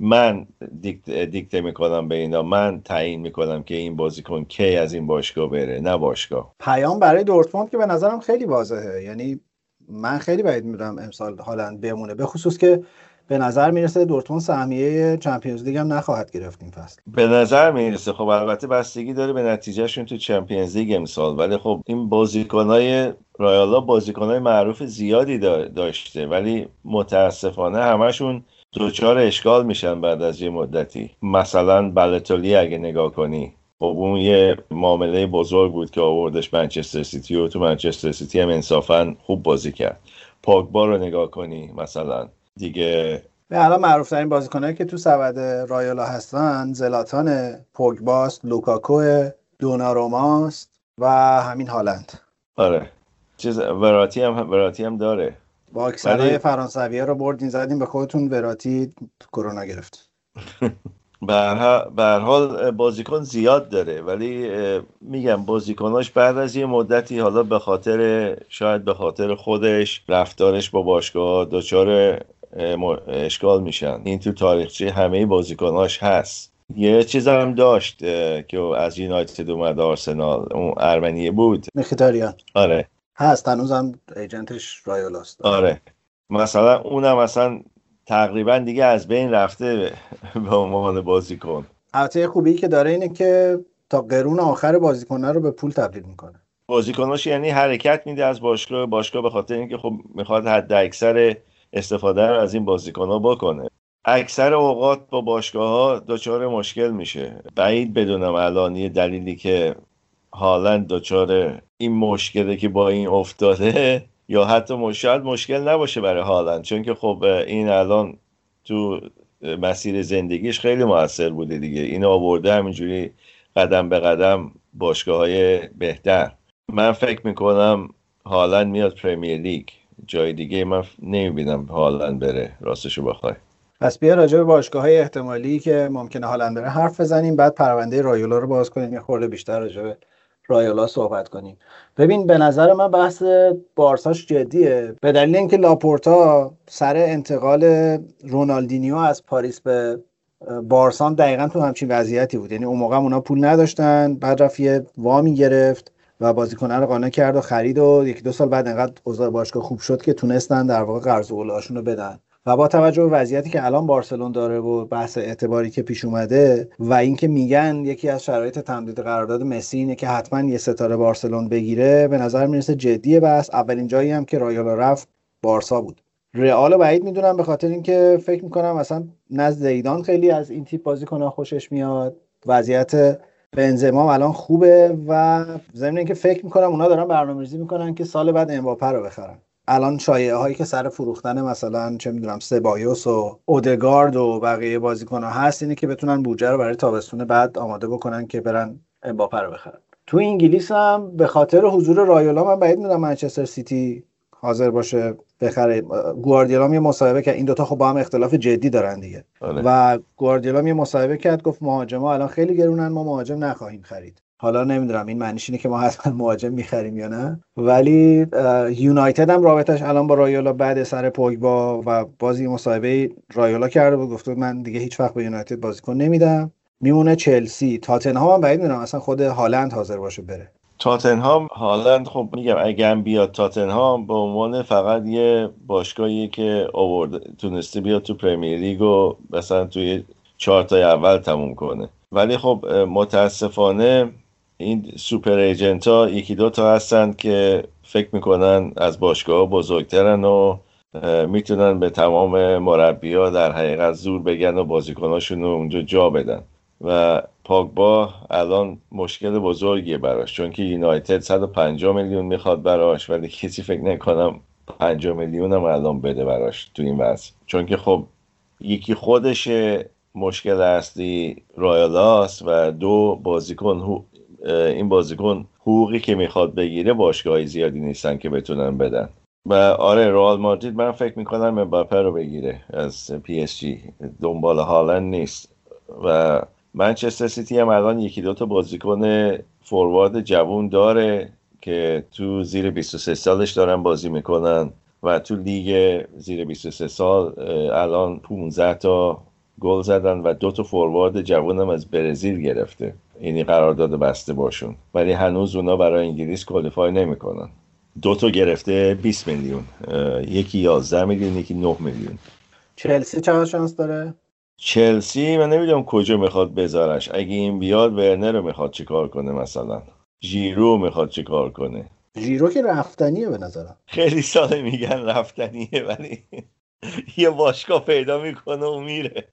من دیکت دیکته می‌کنم به اینا من تعیین می‌کنم که این بازیکن کی از این باشگاه بره نه باشگاه. پیام برای دورتموند که به نظرم خیلی واضحه. یعنی من خیلی بعید می‌دونم امسال هالند بمونه به خصوص که به نظر می‌رسه دورتموند سهمیه Champions League هم نخواهد گرفت این فصل. به نظر می‌رسه. خب البته بستگی داره به نتیجهشون تو Champions League امسال. ولی خب این بازیکنای رایولا بازیکنای معروف زیادی داشته. ولی متاسفانه همشون دچار اشکال میشن بعد از یه مدتی. مثلا بالوتلی اگه نگاه کنی. خب اون یه معامله بزرگ بود که آوردش منچستر سیتی و تو منچستر سیتی هم انصافا خوب بازی کرد. پاگبا رو نگاه کنی مثلا. دیگه. به الان معروف ترین بازیکنایی که تو سبد رایالا هستن زلاتان پوگباست لوکاکو دوناروماست و همین هالند. آره. چیز وراتی هم وراتی هم داره. با اکثرای فرانسوی رو بردین زدیم به خودتون وراتی کرونا گرفت. (laughs) به حال بازیکن زیاد داره. ولی میگم بازیکناش بعد از یه مدتی حالا به خاطر شاید به خاطر خودش رفتارش با باشگاه دچار اشکال میشن. این تو تاریخچه همه بازیکناش هست. یه چیز هم داشت که از یونایتد اومد آرسنال. اون ارمنیه بود. مخیتاریان. آره. هست هنوزم ایجنتش رایولاست آره. مثلا اونم مثلا تقریبا دیگه از بین رفته به عنوان بازیکن. البته خوبی که داره اینه که تا قرون آخر بازیکنه رو به پول تبدیل می‌کنه. بازیکناش یعنی حرکت میده از باشگاه باشگاه به خاطر اینکه خب می‌خواد حد اکثر استفاده رو از این بازیکن ها بکنه. اکثر اوقات با باشگاه ها دچار مشکل میشه. بعید بدونم الان یه دلیلی که هالند دچار این مشکله که با این افتاده (laughs) یا حتی شاید مشکل نباشه برای هالند چون که خب این الان تو مسیر زندگیش خیلی موثر بوده دیگه. این آورده همینجوری قدم به قدم باشگاه های بهتر. من فکر می‌کنم هالند میاد Premier League. جای دیگه من نمی‌بینم هالند بره راستشو بخوای. پس بیا راجع به باشگاه های احتمالی که ممکنه هالند بره حرف بزنیم بعد پرونده رایولا رو باز کنیم یه خورده بیشتر راجع به رایولا صحبت کنیم. ببین به نظر من بحث بارساش جدیه. به دلیل اینکه لاپورتا سر انتقال رونالدینیو از پاریس به بارسا دقیقا تو همچین وضعیتی بود. یعنی اون موقع اونا پول نداشتن بعد رفت یه وامی گرفت. و بازیکنه رو قانع کرد و خرید و یکی دو سال بعد انقدر اوضاع باشگاه خوب شد که تونستن در واقع قرض رو بدن. و با توجه به وضعیتی که الان بارسلون داره و بحث اعتباری که پیش اومده و اینکه میگن یکی از شرایط تمدید قرارداد مسی اینه که حتما یه ستاره بارسلون بگیره به نظر می‌رسه جدیه بس اولین جایی هم که رایالا رفت بارسا بود. رئال بعید می‌دونم به خاطر اینکه فکر می‌کنم مثلا نزد زیدان خیلی از این تیپ بازیکن‌ها خوشش میاد. وضعیت بنزما الان خوبه و ضمن اینکه فکر می‌کنم اونا دارن برنامه‌ریزی می‌کنن که سال بعد امباپه رو بخرن. الان شایعه هایی که سر فروختن مثلا چه می‌دونم سبایوس و اودگارد و بقیه بازیکن ها هست اینه که بتونن بودجه رو برای تابستون بعد آماده بکنن که برن امباپه رو بخرن. تو انگلیس هم به خاطر حضور رایولا من بعید می‌دونم منچستر سیتی حاضر باشه بخره. گواردیولا یه مصاحبه کرد. این دوتا خب با هم اختلاف جدی دارن دیگه. آره. و گواردیولا یه مصاحبه کرد گفت مهاجما الان خیلی گرونن ما مهاجم نخواهیم خرید. حالا نمی‌دونم این معنیش اینه که ما حتما مهاجم می‌خریم یا نه. ولی یونایتد هم رابطش الان با رایولا بعد سر پوگبا و بازی مصاحبه رایولا کرده و گفته من دیگه هیچ وقت به یونایتد بازیکن نمیدم. میمونه چلسی. تاتنهام هم بعید می‌دونم اصلا خود هالند حاضر باشه بره. تاتنهام هالند خب میگم هم بیاد تاتنهام به عنوان فقط یه باشگاهی که آورد تونسته بیاد تو پرمیر لیگ و مثلا توی چهار تا اول تموم کنه. ولی خب متاسفانه این سوپر ایجنت ها یکی دو تا هستن که فکر می‌کنن از باشگاه بزرگترن و می‌تونن به تمام مربی ها در حقیقت زور بگن و بازیکناشون رو اونجا جا بدن. و پاگبا الان مشکل بزرگیه براش چون که یونایتد 150 میلیون می‌خواد براش ولی کسی فکر نکنم 50 میلیون هم الان بده براش تو این وضع. چون که خب یکی خودش مشکل اصلی رایولاست و دو بازیکن این بازیکن حقوقی که می‌خواد بگیره باشگاهی زیادی نیستن که بتونن بدن. و آره رئال مادرید من فکر می‌کنم امباپه رو بگیره از پی اس جی. دنبال هالند نیست. و منچستر سیتی هم الان یکی دوتا بازیکن فوروارد جوون داره که تو زیر 23 سالش دارن بازی می‌کنن و تو لیگ زیر 23 سال الان 15 تا گل زدن و دو تا فوروارد جوون هم از برزیل گرفته. اینی قرارداد بسته باشون. ولی هنوز اونا برای انگلیس کوالیفای نمی‌کنن. دو تا گرفته 20 میلیون. یکی 11 میلیون یکی 9 میلیون. چلسی چقدر شانس داره؟ چلسی من نمی‌دونم کجا می‌خواد بذارش. اگه این بیاد ورنر رو می‌خواد چیکار کنه مثلا؟ ژیرو می‌خواد چیکار کنه؟ ژیرو که رفتنیه به نظرم. خیلی سال میگن رفتنیه ولی یه باشگاه پیدا می‌کنه و میره.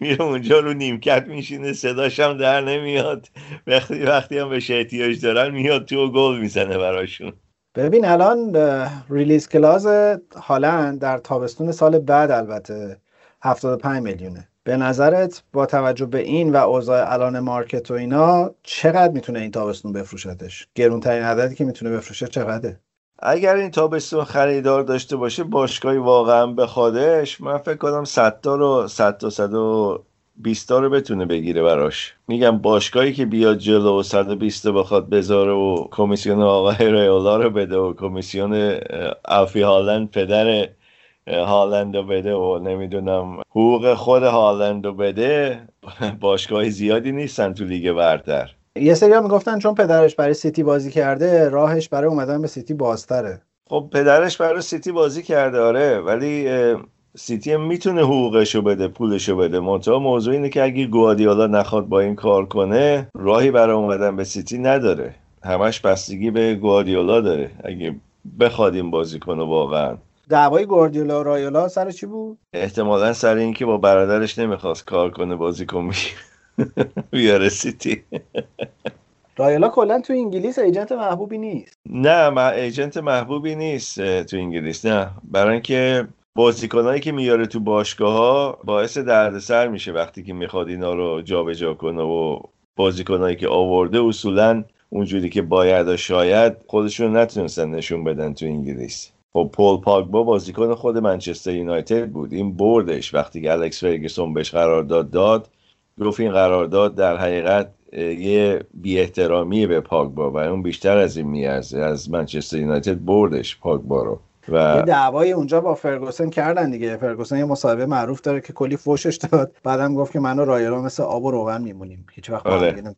میره اونجا رو نیمکت میشینه صداش هم در نمیاد. وقتی وقتی هم به احتیاج دارن میاد تو گل می‌زنه براشون. ببین الان ریلیز کلاز هالند در تابستون سال بعد البته. 75 میلیونه. به نظرت با توجه به این و اوضاع الان مارکت و اینا چقدر می‌تونه این تابستون بفروشتش؟ گرونترین عددی که می‌تونه بفروشه چقدره؟ اگر این تابستون خریدار داشته باشه باشگاهی واقعا بخوادش من فکر کنم 100 تا رو 100 تا 120 تا رو بتونه بگیره براش. میگم باشگاهی که بیاد جلو و 120 بخواد بذاره و کمیسیون آقای ریولا رو بده و کمیسیون الفی هالند پدر هالند رو بده و نمی‌دونم حقوق خود هالند رو بده باشگاه زیادی نیستن تو لیگ برتر. یه سری می‌گفتن چون پدرش برای سیتی بازی کرده راهش برای اومدن به سیتی بازتره. خب پدرش برای سیتی بازی کرده آره. ولی سیتی می‌تونه حقوقشو بده پولشو بده. منتها موضوع اینه که اگه گواردیولا نخواد با این کار کنه راهی برای اومدن به سیتی نداره. همش بستگی به گواردیولا داره اگه بخواد این بازی کنه واقعا. دعوای گواردیولا و رایولا سر چی بود؟ احتمالا سر اینکه با برادرش نمی‌خواست کار کنه بازیکن (laughs) بیاره سیتی. رایولا کلا تو انگلیس agent محبوبی نیست. نه ما agent محبوبی نیست تو انگلیس نه. برای اینکه بازیکنایی که میاره تو باشگاه ها باعث دردسر میشه وقتی که می‌خواد اینا رو جابجا کنه و بازیکنایی که آورده اصولا اونجوری که باید و شاید خودشون نتونستن نشون بدن تو انگلیس. خب پل پوگبا بازیکن خود منچستر یونایتد بود. این بردش. وقتی که الکس فرگسون بهش قرارداد داد گفت این قرارداد در حقیقت یه بی احترامی به پاگبا و اون بیشتر از این میارزه. از منچستر یونایتد بردش پاگبا رو. و دعوای اونجا با فرگوسن کردن دیگه. فرگوسن یه مصاحبه معروف داره که کلی فوشش داد. بعدم گفت که من و رایلا مثل آب و روغن میمونیم. هیچ وقت آره.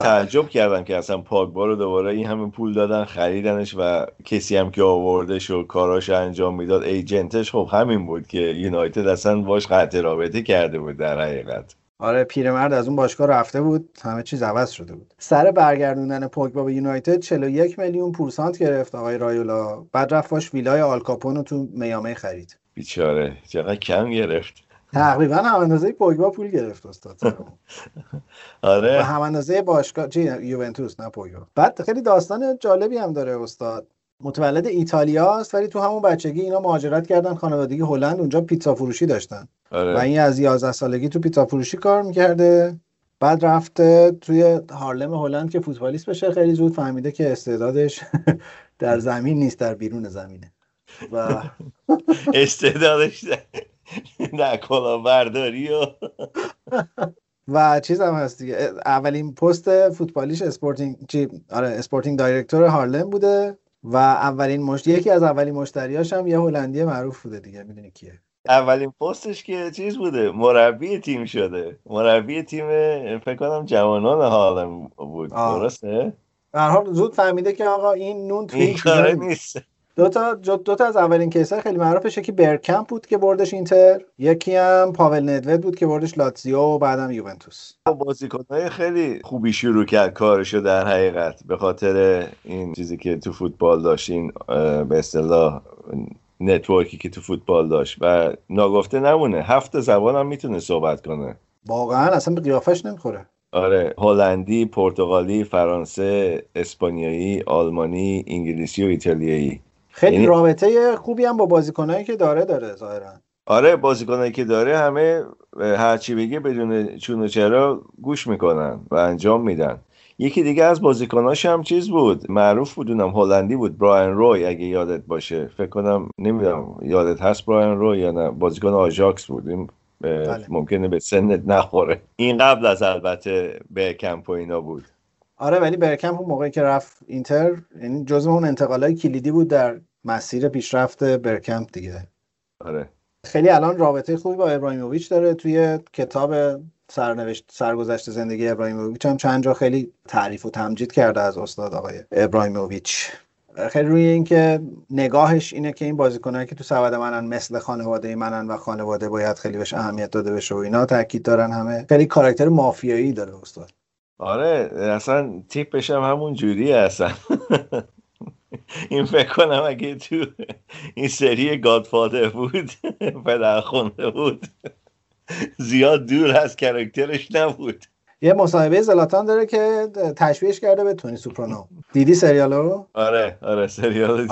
تعجب کردم که اصلا پاگبا رو دوباره این همه پول دادن خریدنش و کسی هم که آوردش و کاراش انجام می‌داد ایجنتش خب همین بود که یونایتد اصلا باش قطع رابطه کرده بود در حقیقت. آره پیرمرد از اون باشگاه رفته بود همه چیز عوض شده بود. سر برگردوندن پوگبا به یونایتد 41 میلیون پورسانت گرفت آقای رایولا. بعد رفت باش ویلای آلکاپون رو تو میامه خرید. بیچاره. چقدر کم گرفت. تقریبا هم اندازه پوگبا پول گرفت استاد. (laughs) آره. و هم اندازه باشگاه چی یوونتوس نه پوگبا. بعد خیلی داستان جالبی هم داره استاد. متولد ایتالیا است ولی تو همون بچگی اینا مهاجرت کردن خانوادگی هلند اونجا پیتزا فروشی داشتن. آره. و این از 11 سالگی تو پیتزا فروشی کار می‌کرده. بعد رفته توی هارلم هلند که فوتبالیست بشه خیلی زود فهمیده که استعدادش (laughs) در زمین نیست در بیرون زمینه. و (laughs) استعدادش نه کلاهبرداری و و چیز هم هست دیگه. اولین پست فوتبالیش sporting چی آره sporting director هارلم بوده و اولین مشت یکی از اولین مشتریاش هم یه هلندی معروف بوده دیگه می‌دونی کیه. اولین پستش که چیز بوده مربی تیم شده. مربی تیم فکر کنم جوانان هارلم بود. آه. درسته؟ در حال زود فهمیده که آقا این نون توی این نیست. دو تا دو تا از اولین کیسای خیلی معروفش یکی برکمپ بود که بردش اینتر یکی هم پاول ندوید بود که بردش لاتزیو و بعدم یوونتوس. بازیکنهای خیلی خوبی شروع کرد کارشو در حقیقت. به خاطر این چیزی که تو فوتبال داشت این اه، به اصطلاح network ی که تو فوتبال داشت و ناگفته نمونه. هفت زبان هم می‌تونه صحبت کنه. واقعا اصلا به قیافش نمی‌خوره. آره هلندی، پرتغالی، فرانسه، اسپانیایی، آلمانی، انگلیسی و ایتالیایی. خیلی یعنی- رابطه خوبی هم با بازیکنایی که داره داره ظاهرا. آره بازیکنایی که داره همه هرچی بگه بدون چون و چرا گوش می‌کنن و انجام میدن. یکی دیگه از بازیکناش هم چیز بود معروف بود اونم هلندی بود براین روی اگه یادت باشه. فکر کنم نمی‌دونم یادت هست براین روی یا نه بازیکن آژاکس بود. این اه، بله. ممکنه به سنت نخوره. این قبل از البته به کمپ و اینا بود. آره ولی برکمپ اون موقعی که رفت اینتر یعنی جزو اون انتقالای کلیدی بود در مسیر پیشرفت برکمپ دیگه. آره. خیلی الان رابطه خوبی با ابراهیموویچ داره توی کتاب سرنوشت سرگذشت زندگی ابراهیموویچ هم چند جا خیلی تعریف و تمجید کرده از استاد آقای ابراهیموویچ خیلی روی اینکه نگاهش اینه که این بازیکنایی که تو سبد منن مثل خانواده منن و خانواده باید خیلی بهش اهمیت داده بشه و اینا تاکید دارن همه خیلی کاراکتر مافیایی داره استاد. آره اصلا تیپش هم همون جوریه اصلا. این فکر کنم اگه تو این سری گادفادر بود پدر خونده بود. زیاد دور از کرکترش نبود. یه مصاحبه زلاتان داره که تشبیهش کرده به تونی سوپرانو. دیدی سریالو؟ آره آره سریال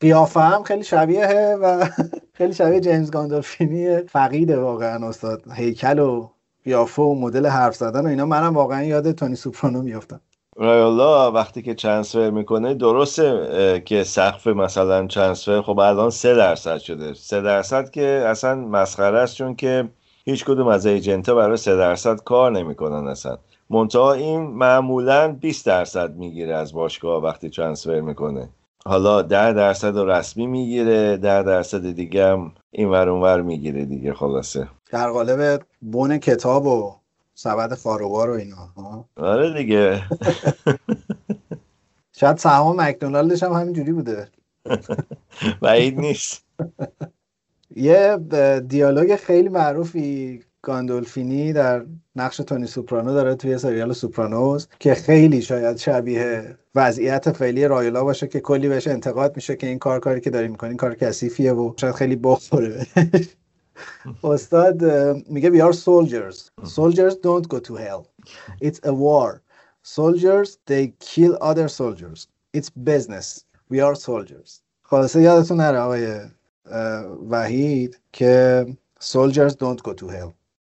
قیافه هم خیلی شبیه و (laughs) خیلی شبیه جیمز گاندالفینی فقیده واقعا استاد. هیکل و قیافه و مدل حرف زدن و اینا. منم واقعا یاد تونی سوپرانو میافتم. رایولا وقتی که ترانسفر می‌کنه درسته که سقف مثلا ترانسفر خب الان سه درصد شده. سه درصد که اصلا مسخره است چون که هیچ کدوم از ایجنت برای سه درصد کار نمی‌کنن اصلا. منتها این معمولا 20 درصد می‌گیره از باشگاه وقتی ترانسفر می‌کنه. حالا ده درصد رو رسمی می‌گیره ده درصد دیگه هم این ور اون ور می‌گیره دیگه خلاصه. در قالب بن کتاب و سبد خاروبار و اینا ها. آره دیگه. (laughs) شاید سهام مکدونالدش هم همینجوری بوده. (laughs) بعید نیست. (laughs) یه دیالوگ خیلی معروفی گاندولفینی در نقش تونی سوپرانو داره توی سریال سوپرانوس که خیلی شاید شبیه وضعیت فعلی رایولا باشه که کلی بهش انتقاد میشه که این کار کاری که داری می‌کنین کار کثیفیه و شاید خیلی بخوره (laughs) استاد میگه we are soldiers. soldiers don't go to hell. It's a war. Soldiers they kill other soldiers. It's business. We are soldiers. خلاصه یادتون نره آقای وحید که soldiers don't go to hell.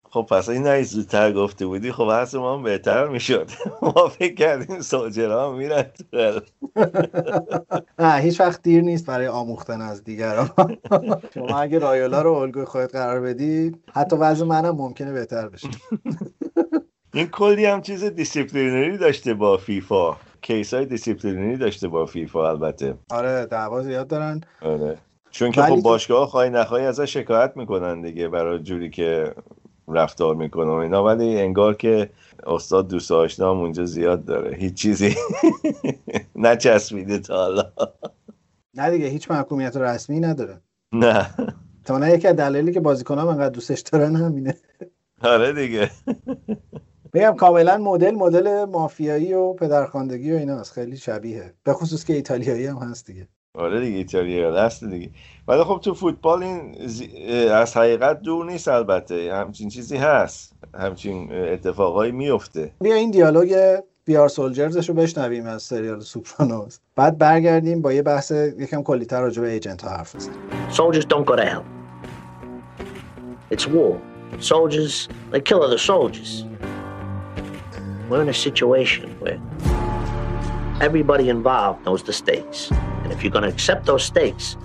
خب پس این نهی زودتر گفته بودی خب حس ما هم بهتر می‌شد. (laughs) ما فکر کردیم سوجرها میرن. (laughs) نه هیچ وقت دیر نیست برای آموختن از دیگران. (laughs) شما اگه رایولا رو الگوی خودت قرار بدی حتی وضع منم ممکنه بهتر بشه. این کلی هم چیز disciplinary داشته با فیفا. case های disciplinary داشته با فیفا البته. آره دعوا زیاد دارن. آره. چون که خب تو- باشگاه خواهی نخواهی ازش شکایت می‌کنن دیگه برای جوری که رفتار می‌کنه و اینا. ولی انگار که استاد دوست آشنا اونجا زیاد داره. هیچ چیزی (laughs) نچسبیده تا حالا. نه دیگه هیچ محکومیت رسمی نداره. نه. تا یکی از دلایلی که بازیکنان انقدر دوستش دارن همینه. آره دیگه. بگم کاملا مدل مدل مافیایی و پدرخواندگی و اینا هست خیلی شبیه به خصوص که ایتالیایی هم هست دیگه. آره دیگه ایتالیا دست دیگه ولی خب تو فوتبال این از حقیقت دور نیست البته همچین چیزی هست همچین اتفاقایی میفته بیا این دیالوگ بیار سولجرزش رو بشنویم از سریال سوپرانوس بعد برگردیم با یه بحث یکم کلیتر راجع به ایجنت ها حرف بزنیم Soldiers don't go to hell. It's war. Soldiers, they kill other soldiers. We're in a situation where everybody involved knows the stakes. And if you're going to accept those stakes,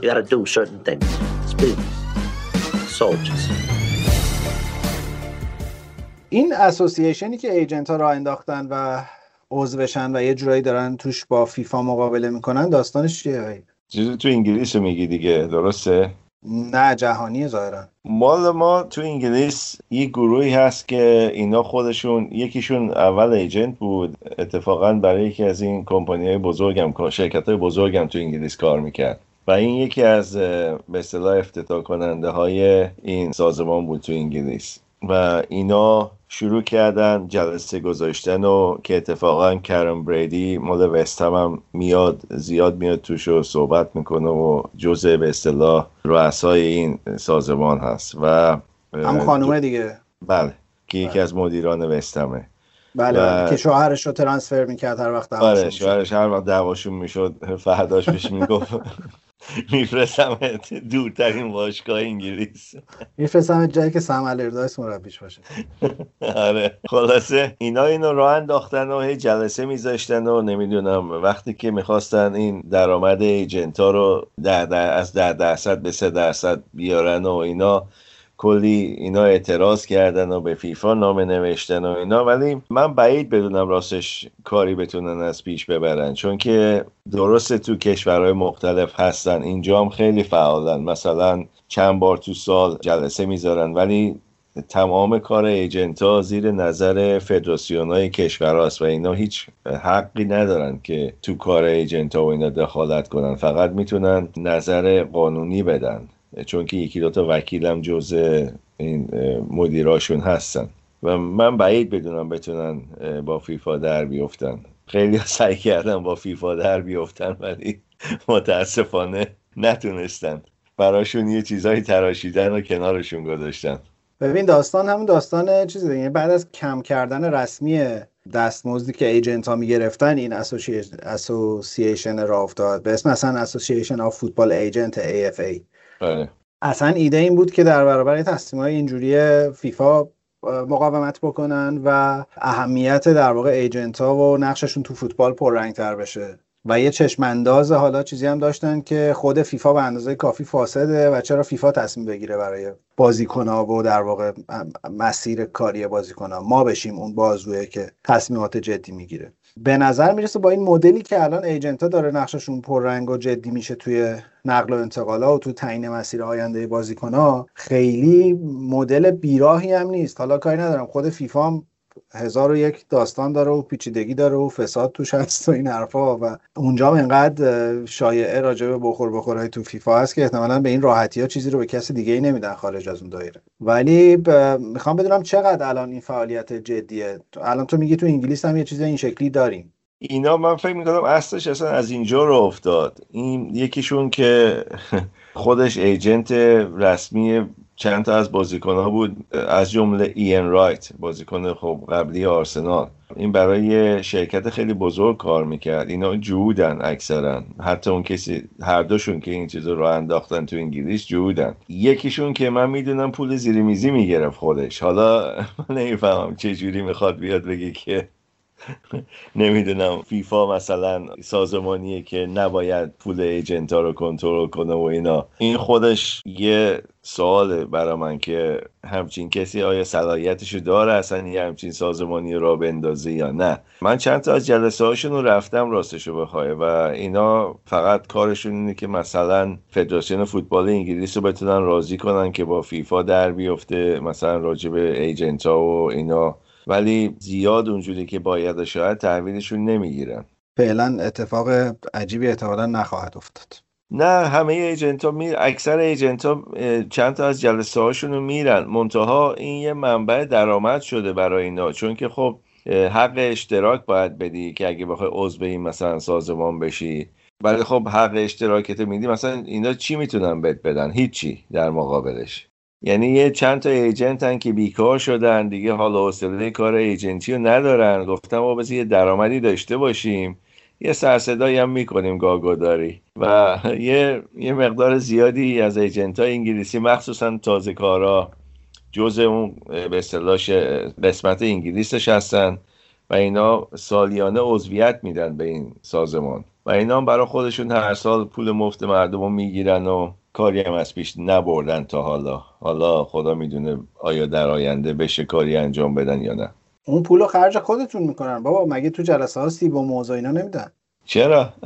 you got to do certain things. It's business. Soldiers. این اسوسییشنی که ایجنت ها را انداختن و عضو بشن و یه جورایی دارن توش با فیفا مقابله می‌کنن داستانش چیه چیزی تو انگلیس رو میگی دیگه درسته؟ نه جهانی ظاهرا. مال ما تو انگلیس یه گروهی هست که اینا خودشون یکیشون اول ایجنت بود اتفاقا برای یکی از این کمپانی های بزرگم شرکت های بزرگم تو انگلیس کار می‌کرد. و این یکی از به اصطلاح افتتاح کننده های این سازمان بود تو انگلیس. و اینا شروع کردن جلسه گذاشتن و که اتفاقا کرم بریدی مال وست هم, میاد زیاد میاد توش و صحبت می‌کنه و جزء به اصطلاح رؤسای این سازمان هست و هم خانومه دیگه. بله که یکی از مدیران وستمه بله, بله. که شوهرش رو ترانسفر می‌کرد هر وقت آره شوهرش هر وقت دعواشون می‌شد فرداش بهش می‌گفت. (laughs) میفرستم دورترین باشگاه انگلیس. میفرستم جایی که سم الردایس مربیش باشه. آره. خلاصه اینا اینو راه انداختن و هی جلسه میذاشتن و نمی‌دونم وقتی که می‌خواستن این درآمد ایجنتا رو در در از در درصد به سه درصد بیارن و اینا کلی اینا اعتراض کردن و به فیفا نامه نوشتن و اینا ولی من بعید بدونم راستش کاری بتونن از پیش ببرن. چون که درست تو کشورهای مختلف هستن. اینجا هم خیلی فعالن. مثلا چند بار تو سال جلسه می‌ذارن ولی تمام کار ایجنت ها زیر نظر فدراسیون های کشور و اینا هیچ حقی ندارن که تو کار ایجنت ها و اینا دخالت کنن. فقط می‌تونن نظر قانونی بدن. چون که یکی دوتا وکیلم جز این مدیراشون هستن. و من بعید بدونم بتونن با فیفا در بیفتن. خیلی سعی کردن با فیفا در بیفتن ولی متاسفانه نتونستن. براشون یه چیزایی تراشیدن و کنارشون گذاشتن. ببین داستان همون داستان چیزی دیگه بعد از کم کردن رسمی دستمزدی که agent ها می‌گرفتن این association را افتاد. به اسم مثلا Association of Football Agent AFA بله. اصلا ایده این بود که در برابر تصمیم های اینجوری فیفا مقاومت بکنن و اهمیت در واقع ایجنت ها و نقششون تو فوتبال پررنگ تر بشه. و یه چشمانداز حالا چیزی هم داشتن که خود فیفا به اندازه کافی فاسده و چرا فیفا تصمیم بگیره برای بازیکن و در واقع مسیر کاری بازیکن ما بشیم اون بازویه که تصمیمات جدی می‌گیره. به نظر می‌رسه با این مدلی که الان ایجنت ها داره نقششون پررنگ و جدی میشه توی نقل و انتقالا و تو تعیین مسیر آینده بازیکن ها خیلی مدل بیراهی هم نیست. حالا کاری ندارم. خود فیفا هم هزار و یک داستان داره و پیچیدگی داره و فساد توش هست و این حرفا و اونجا هم انقدر شایعه راجع به بخور بخورهای تو فیفا هست که احتمالا به این راحتی ها چیزی رو به کسی دیگه ای نمیدن خارج از اون دایره. ولی ب... می‌خوام بدونم چقدر الان این فعالیت جدیه؟ الان تو میگی تو انگلیس هم یه چیز این شکلی داریم. اینا من فکر می‌کنم اصلش اصلا از اینجا رو افتاد. این یکیشون که (laughs) خودش ایجنت رسمی چند تا از بازیکن ها بود از جمله این رایت بازیکن خب قبلی آرسنال. این برای شرکت خیلی بزرگ کار می‌کرد. اینا جودن اکثرا. حتی اون کسی هر دوشون که این چیز رو انداختن تو انگلیس جودن یکیشون که من می‌دونم پول زیر میزی می‌گرفت خودش. حالا (laughs) نمی‌فهمم چه جوری می‌خواد بیاد بگه که (laughs) نمی‌دونم فیفا مثلا سازمانیه که نباید پول ایجنت ها رو کنترل کنه و اینا. این خودش یه سواله برای من که همچین کسی آیا صلاحیتش رو داره اصلا یه همچین سازمانی را بندازه یا نه. من چند تا از جلسه هاشون رو رفتم راستش رو بخواه و اینا فقط کارشون اینه که مثلا فدراسیون فوتبال انگلیس رو بتونن راضی کنن که با فیفا در بیفته مثلا راجب ایجنت ها و اینا. ولی زیاد اونجوری که باید شاید تحویلشون نمی‌گیرن. فعلا اتفاق عجیبی احتمالا نخواهد افتاد. نه همه ایجنت ها می... اکثر ایجنت ها چند تا از جلسه هاشون رو میرن. منتها این یه منبع درآمد شده برای اینا. چون که خب حق اشتراک باید بدی که اگه بخوای عضو این مثلا سازمان بشی. ولی خب حق اشتراکت میدی مثلا اینا چی می‌تونن بد بدن؟ هیچی در مقابلش. یعنی یه چند تا ایجنتن که بیکار شدن دیگه حالا حوصله کار ایجنتی رو ندارن. گفتم بس یه درآمدی داشته باشیم. یه سرصدایی هم می‌کنیم گاگوداری. و یه, یه مقدار زیادی از ایجنت های انگلیسی مخصوصا تازه کارا جز اون به اصطلاح قسمت انگلیسش هستن و اینا سالیانه عضویت میدن به این سازمان. و اینا برای خودشون هر سال پول مفت مردم رو می‌گیرن و کاری هم از پیش نبردن تا حالا. حالا خدا می‌دونه آیا در آینده بشه کاری انجام بدن یا نه. اون پول رو خرج خودتون می‌کنن. بابا مگه تو جلسه ها سیب و موز اینا نمیدن؟ چرا؟ (laughs)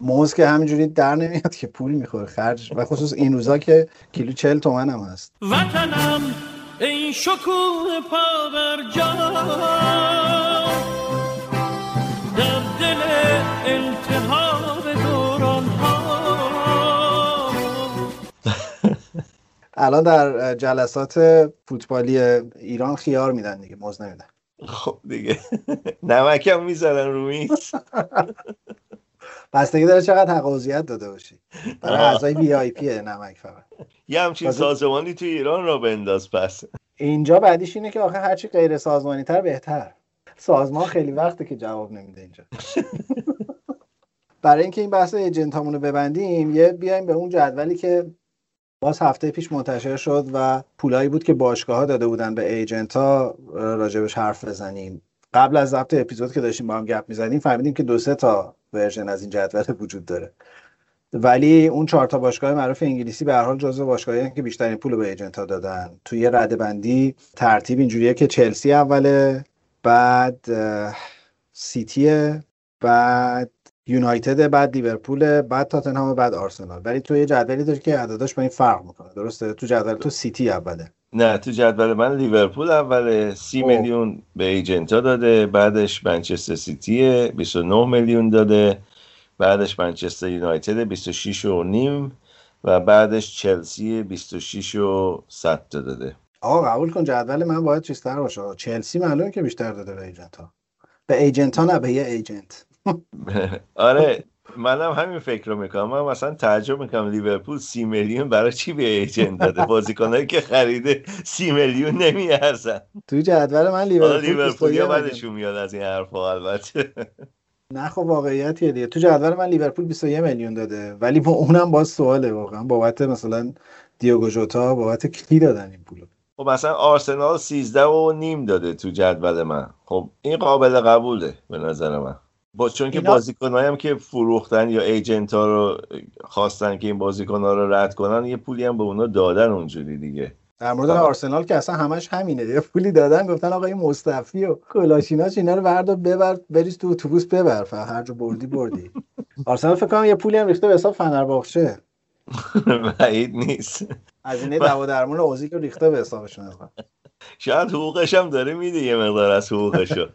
موز که همینجوری در نمیاد که پول می‌خوره خرج. و خصوص این روزا که کیلو چل تومن هم هست. وطنم این شکوه پا بر در دل الان در جلسات فوتبالی ایران خیار میدن دیگه موز نمیدن. خب دیگه. نمکم می‌زنن رو میز. بستگی داره چقدر حقوزیت داده باشی. برای اعضای وی آی پی نمک فقط. یه همچین سازمانی تو ایران را بنداز پس. اینجا بعدیش اینه که آخه هرچی غیر سازمانی تر بهتر. سازمان خیلی وقته که جواب نمیده اینجا. (laughs) برای اینکه این بحث ایجنت رو ببندیم یه بیایم به اون جدولی که باز هفته پیش منتشر شد و پولایی بود که باشگاه ها داده بودن به agent ها راجبش حرف بزنیم. قبل از ضبط اپیزود که داشتیم با هم گپ می‌زدیم فهمیدیم که دو سه تا version از این جدول وجود داره. ولی اون چهار تا باشگاه معروف انگلیسی به هر حال جزو باشگاهایی که بیشترین پول به agent ها دادن. توی رده بندی ترتیب اینجوریه که چلسی اوله بعد سیتی بعد یونایتد بعد لیورپول بعد تاتنهام بعد آرسنال. ولی تو یه جدولی داری که عدداش با این فرق می‌کنه. درسته؟ تو جدول تو سیتی اوله. نه تو جدول من لیورپول اوله. سی خب. میلیون به agent ا داده بعدش منچستر سیتی 29 میلیون داده بعدش منچستر یونایتد 26 و نیم و بعدش چلسی 26 و 100 داده. آقا قبول کن جدول من باید چیزتر باشه. چلسی معلومه که بیشتر داده به agent ها به agent ها نه به یه agent. آره منم همین فکر رو می‌کنم. من مثلا تعجب می‌کنم لیورپول سی میلیون برای چی به agent داده؟ بازیکنایی که خریده سی میلیون نمیارزن. تو جدول من لیورپول لیورپول یا بعدشون میاد از این حرفا البته. نه خب واقعیتیه دیگه. تو جدول من لیورپول 21 میلیون داده. ولی با اونم باز سواله واقعا. بابت مثلا دیوگو جوتا بابت کی دادن این پولو؟ خب مثلا آرسنال 13 و نیم داده تو جدول من. خب این قابل قبوله به نظر من. با چون که اینا... هم که فروختن یا ایجنت ها رو خواستن که این بازیکن ها رو رد کنن یه پولی هم به اونا دادن اونجوری دیگه. در مورد آرسنال که اصلا همش همینه یه (laughs) پولی دادن گفتن آقا این مصطفی و کلاشیناش اینا رو بردار ببر بریز تو اتوبوس ببر هر جا بردی بردی. (laughs) آرسنال فکر کنم یه پولی هم ریخته به حساب فنرباغچه (laughs) بعید نیست. از اینه دوا درمون اوزیل ریخته به حسابشون. شاید حقوقش هم داره میده یه مقدار از حقوقشو.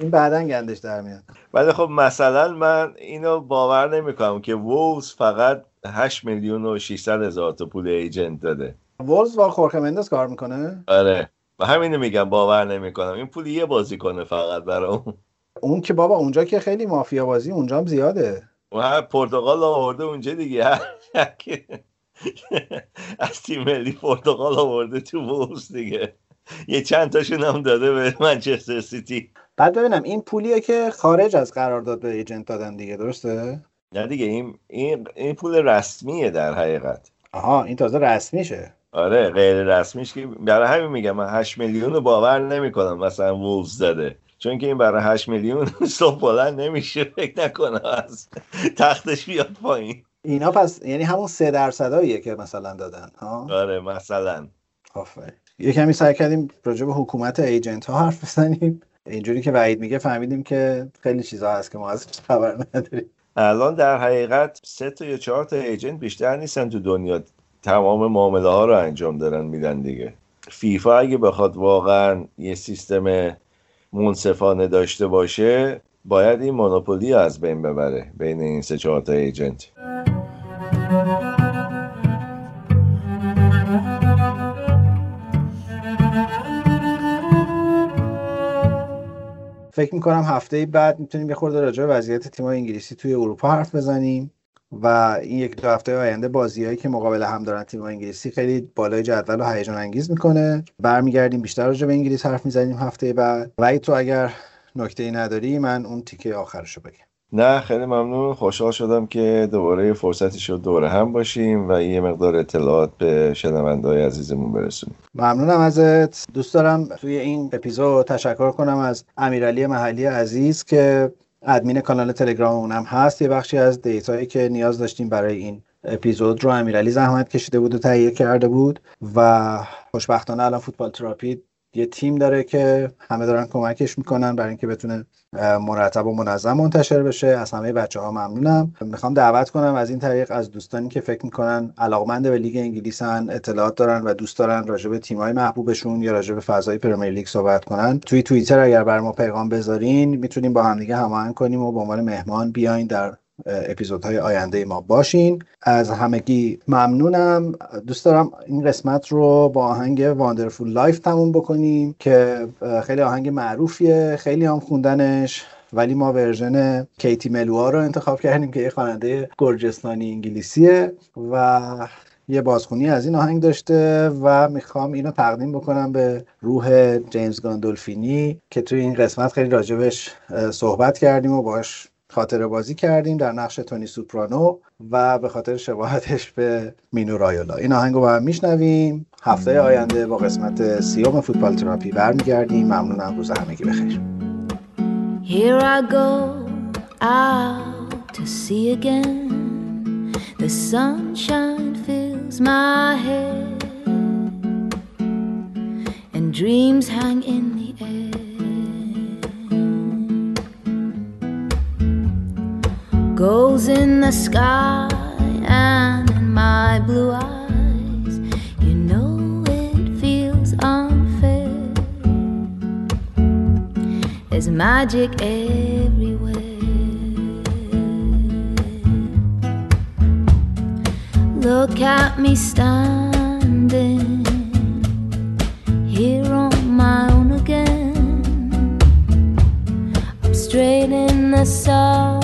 این بعدا گندش در میاد. ولی خب مثلا من اینو باور نمی‌کنم که وولز فقط 8 میلیون و 600 هزار تا پول ایجنت داده. وولز با خورخه مندس کار می‌کنه؟ آره. و همینو میگم باور نمی‌کنم. این پول یه بازی کنه فقط برای اون. اون که بابا اونجا که خیلی مافیا بازی اونجا هم زیاده. و پرتغال آورده اونجا دیگه. از تیم ملی پرتغال آورده تو وولز دیگه. یه چند تاشون هم داده به منچستر سیتی. بعد ببینم این پولیه که خارج از قرارداد به ایجنت دادن دیگه درسته؟ نه دیگه این این این پول رسمیه در حقیقت. آها این تازه رسمیشه. آره غیر رسمیش که برای همین میگم من 8 میلیون رو باور نمی‌کنم مثلا وولز داده چون که این برای 8 میلیون (laughs) صبح بلند نمیشه فکر نکنم از تختش بیاد پایین. اینا پس یعنی همون سه درصداییه که مثلا دادن ها؟ آره مثلا. آفرین. یه کمی سعی کردیم راجع به حکومت ایجنت ها حرف بزنیم. اینجوری که وعید میگه فهمیدیم که خیلی چیزا هست که ما ازش خبر نداریم. الان در حقیقت سه تا یا چهار تا ایجنت بیشتر نیستن تو دنیا. تمام معامله ها رو انجام دارن میدن دیگه. فیفا اگه بخواد واقعا یه سیستم منصفانه داشته باشه باید این مونوپولی از بین ببره بین این سه چهار تا ایجنت. فکر می‌کنم هفته بعد می‌تونیم یه خورده راجع به وضعیت تیم انگلیسی توی اروپا حرف بزنیم و این یک دو هفته آینده بازیهایی که مقابل هم دارن تیم انگلیسی خیلی بالای جدول و هیجان انگیز می‌کنه. برمیگردیم بیشتر راجع به انگلیس حرف می‌زنیم هفته بعد. و تو اگر نکته ای نداری من اون تیکه آخرشو بگم. نه خیلی ممنون. خوشحال شدم که دوباره فرصتی شد دوره هم باشیم و یه مقدار اطلاعات به شنوندهای عزیزمون برسونیم. ممنونم ازت. دوست دارم توی این اپیزود تشکر کنم از امیرعلی محلی عزیز که ادمین کانال تلگرام اونم هست. یه بخشی از دیتایی که نیاز داشتیم برای این اپیزود رو امیرعلی زحمت کشیده بود و تهیه کرده بود و خوشبختانه الان فوتبال تراپی یه تیم داره که همه دارن کمکش می‌کنن برای اینکه بتونه مرتب و منظم منتشر بشه. از همه بچه ها ممنونم. می‌خوام دعوت کنم از این طریق از دوستانی که فکر می‌کنن علاقمند به لیگ انگلیسن اطلاعات دارن و دوست دارن راجع به تیمای محبوبشون یا راجع به فضای پرمیر لیگ صحبت کنن. توی توییتر اگر بر ما پیغام بذارین می‌تونیم با همدیگه هماهنگ کنیم و به عنوان مهمان بیاین در اپیزودهای آینده ما باشین. از همگی ممنونم. دوست دارم این قسمت رو با آهنگ Wonderful Life تموم بکنیم که خیلی آهنگ معروفیه خیلی هم خوندنش ولی ما version کیتی ملوآ رو انتخاب کردیم که یه خواننده گرجستانی انگلیسیه و یه بازخونی از این آهنگ داشته و می‌خوام اینو تقدیم بکنم به روح جیمز گاندولفینی که توی این قسمت خیلی راجبش صحبت کردیم و باش خاطره بازی کردیم در نقش تونی سوپرانو و به خاطر شباهتش به مینو رایولا. این آهنگ رو با هم میشنویم. هفته آینده با قسمت سیوم فوتبال تراپی برمیگردیم. ممنونم روز همگی بخیر Here I go out to see again. The sunshine fills my head And dreams hang in the air. Goes in the sky and in my blue eyes. You know it feels unfair. There's magic everywhere. Look at me standing here on my own again. I'm straight in the sun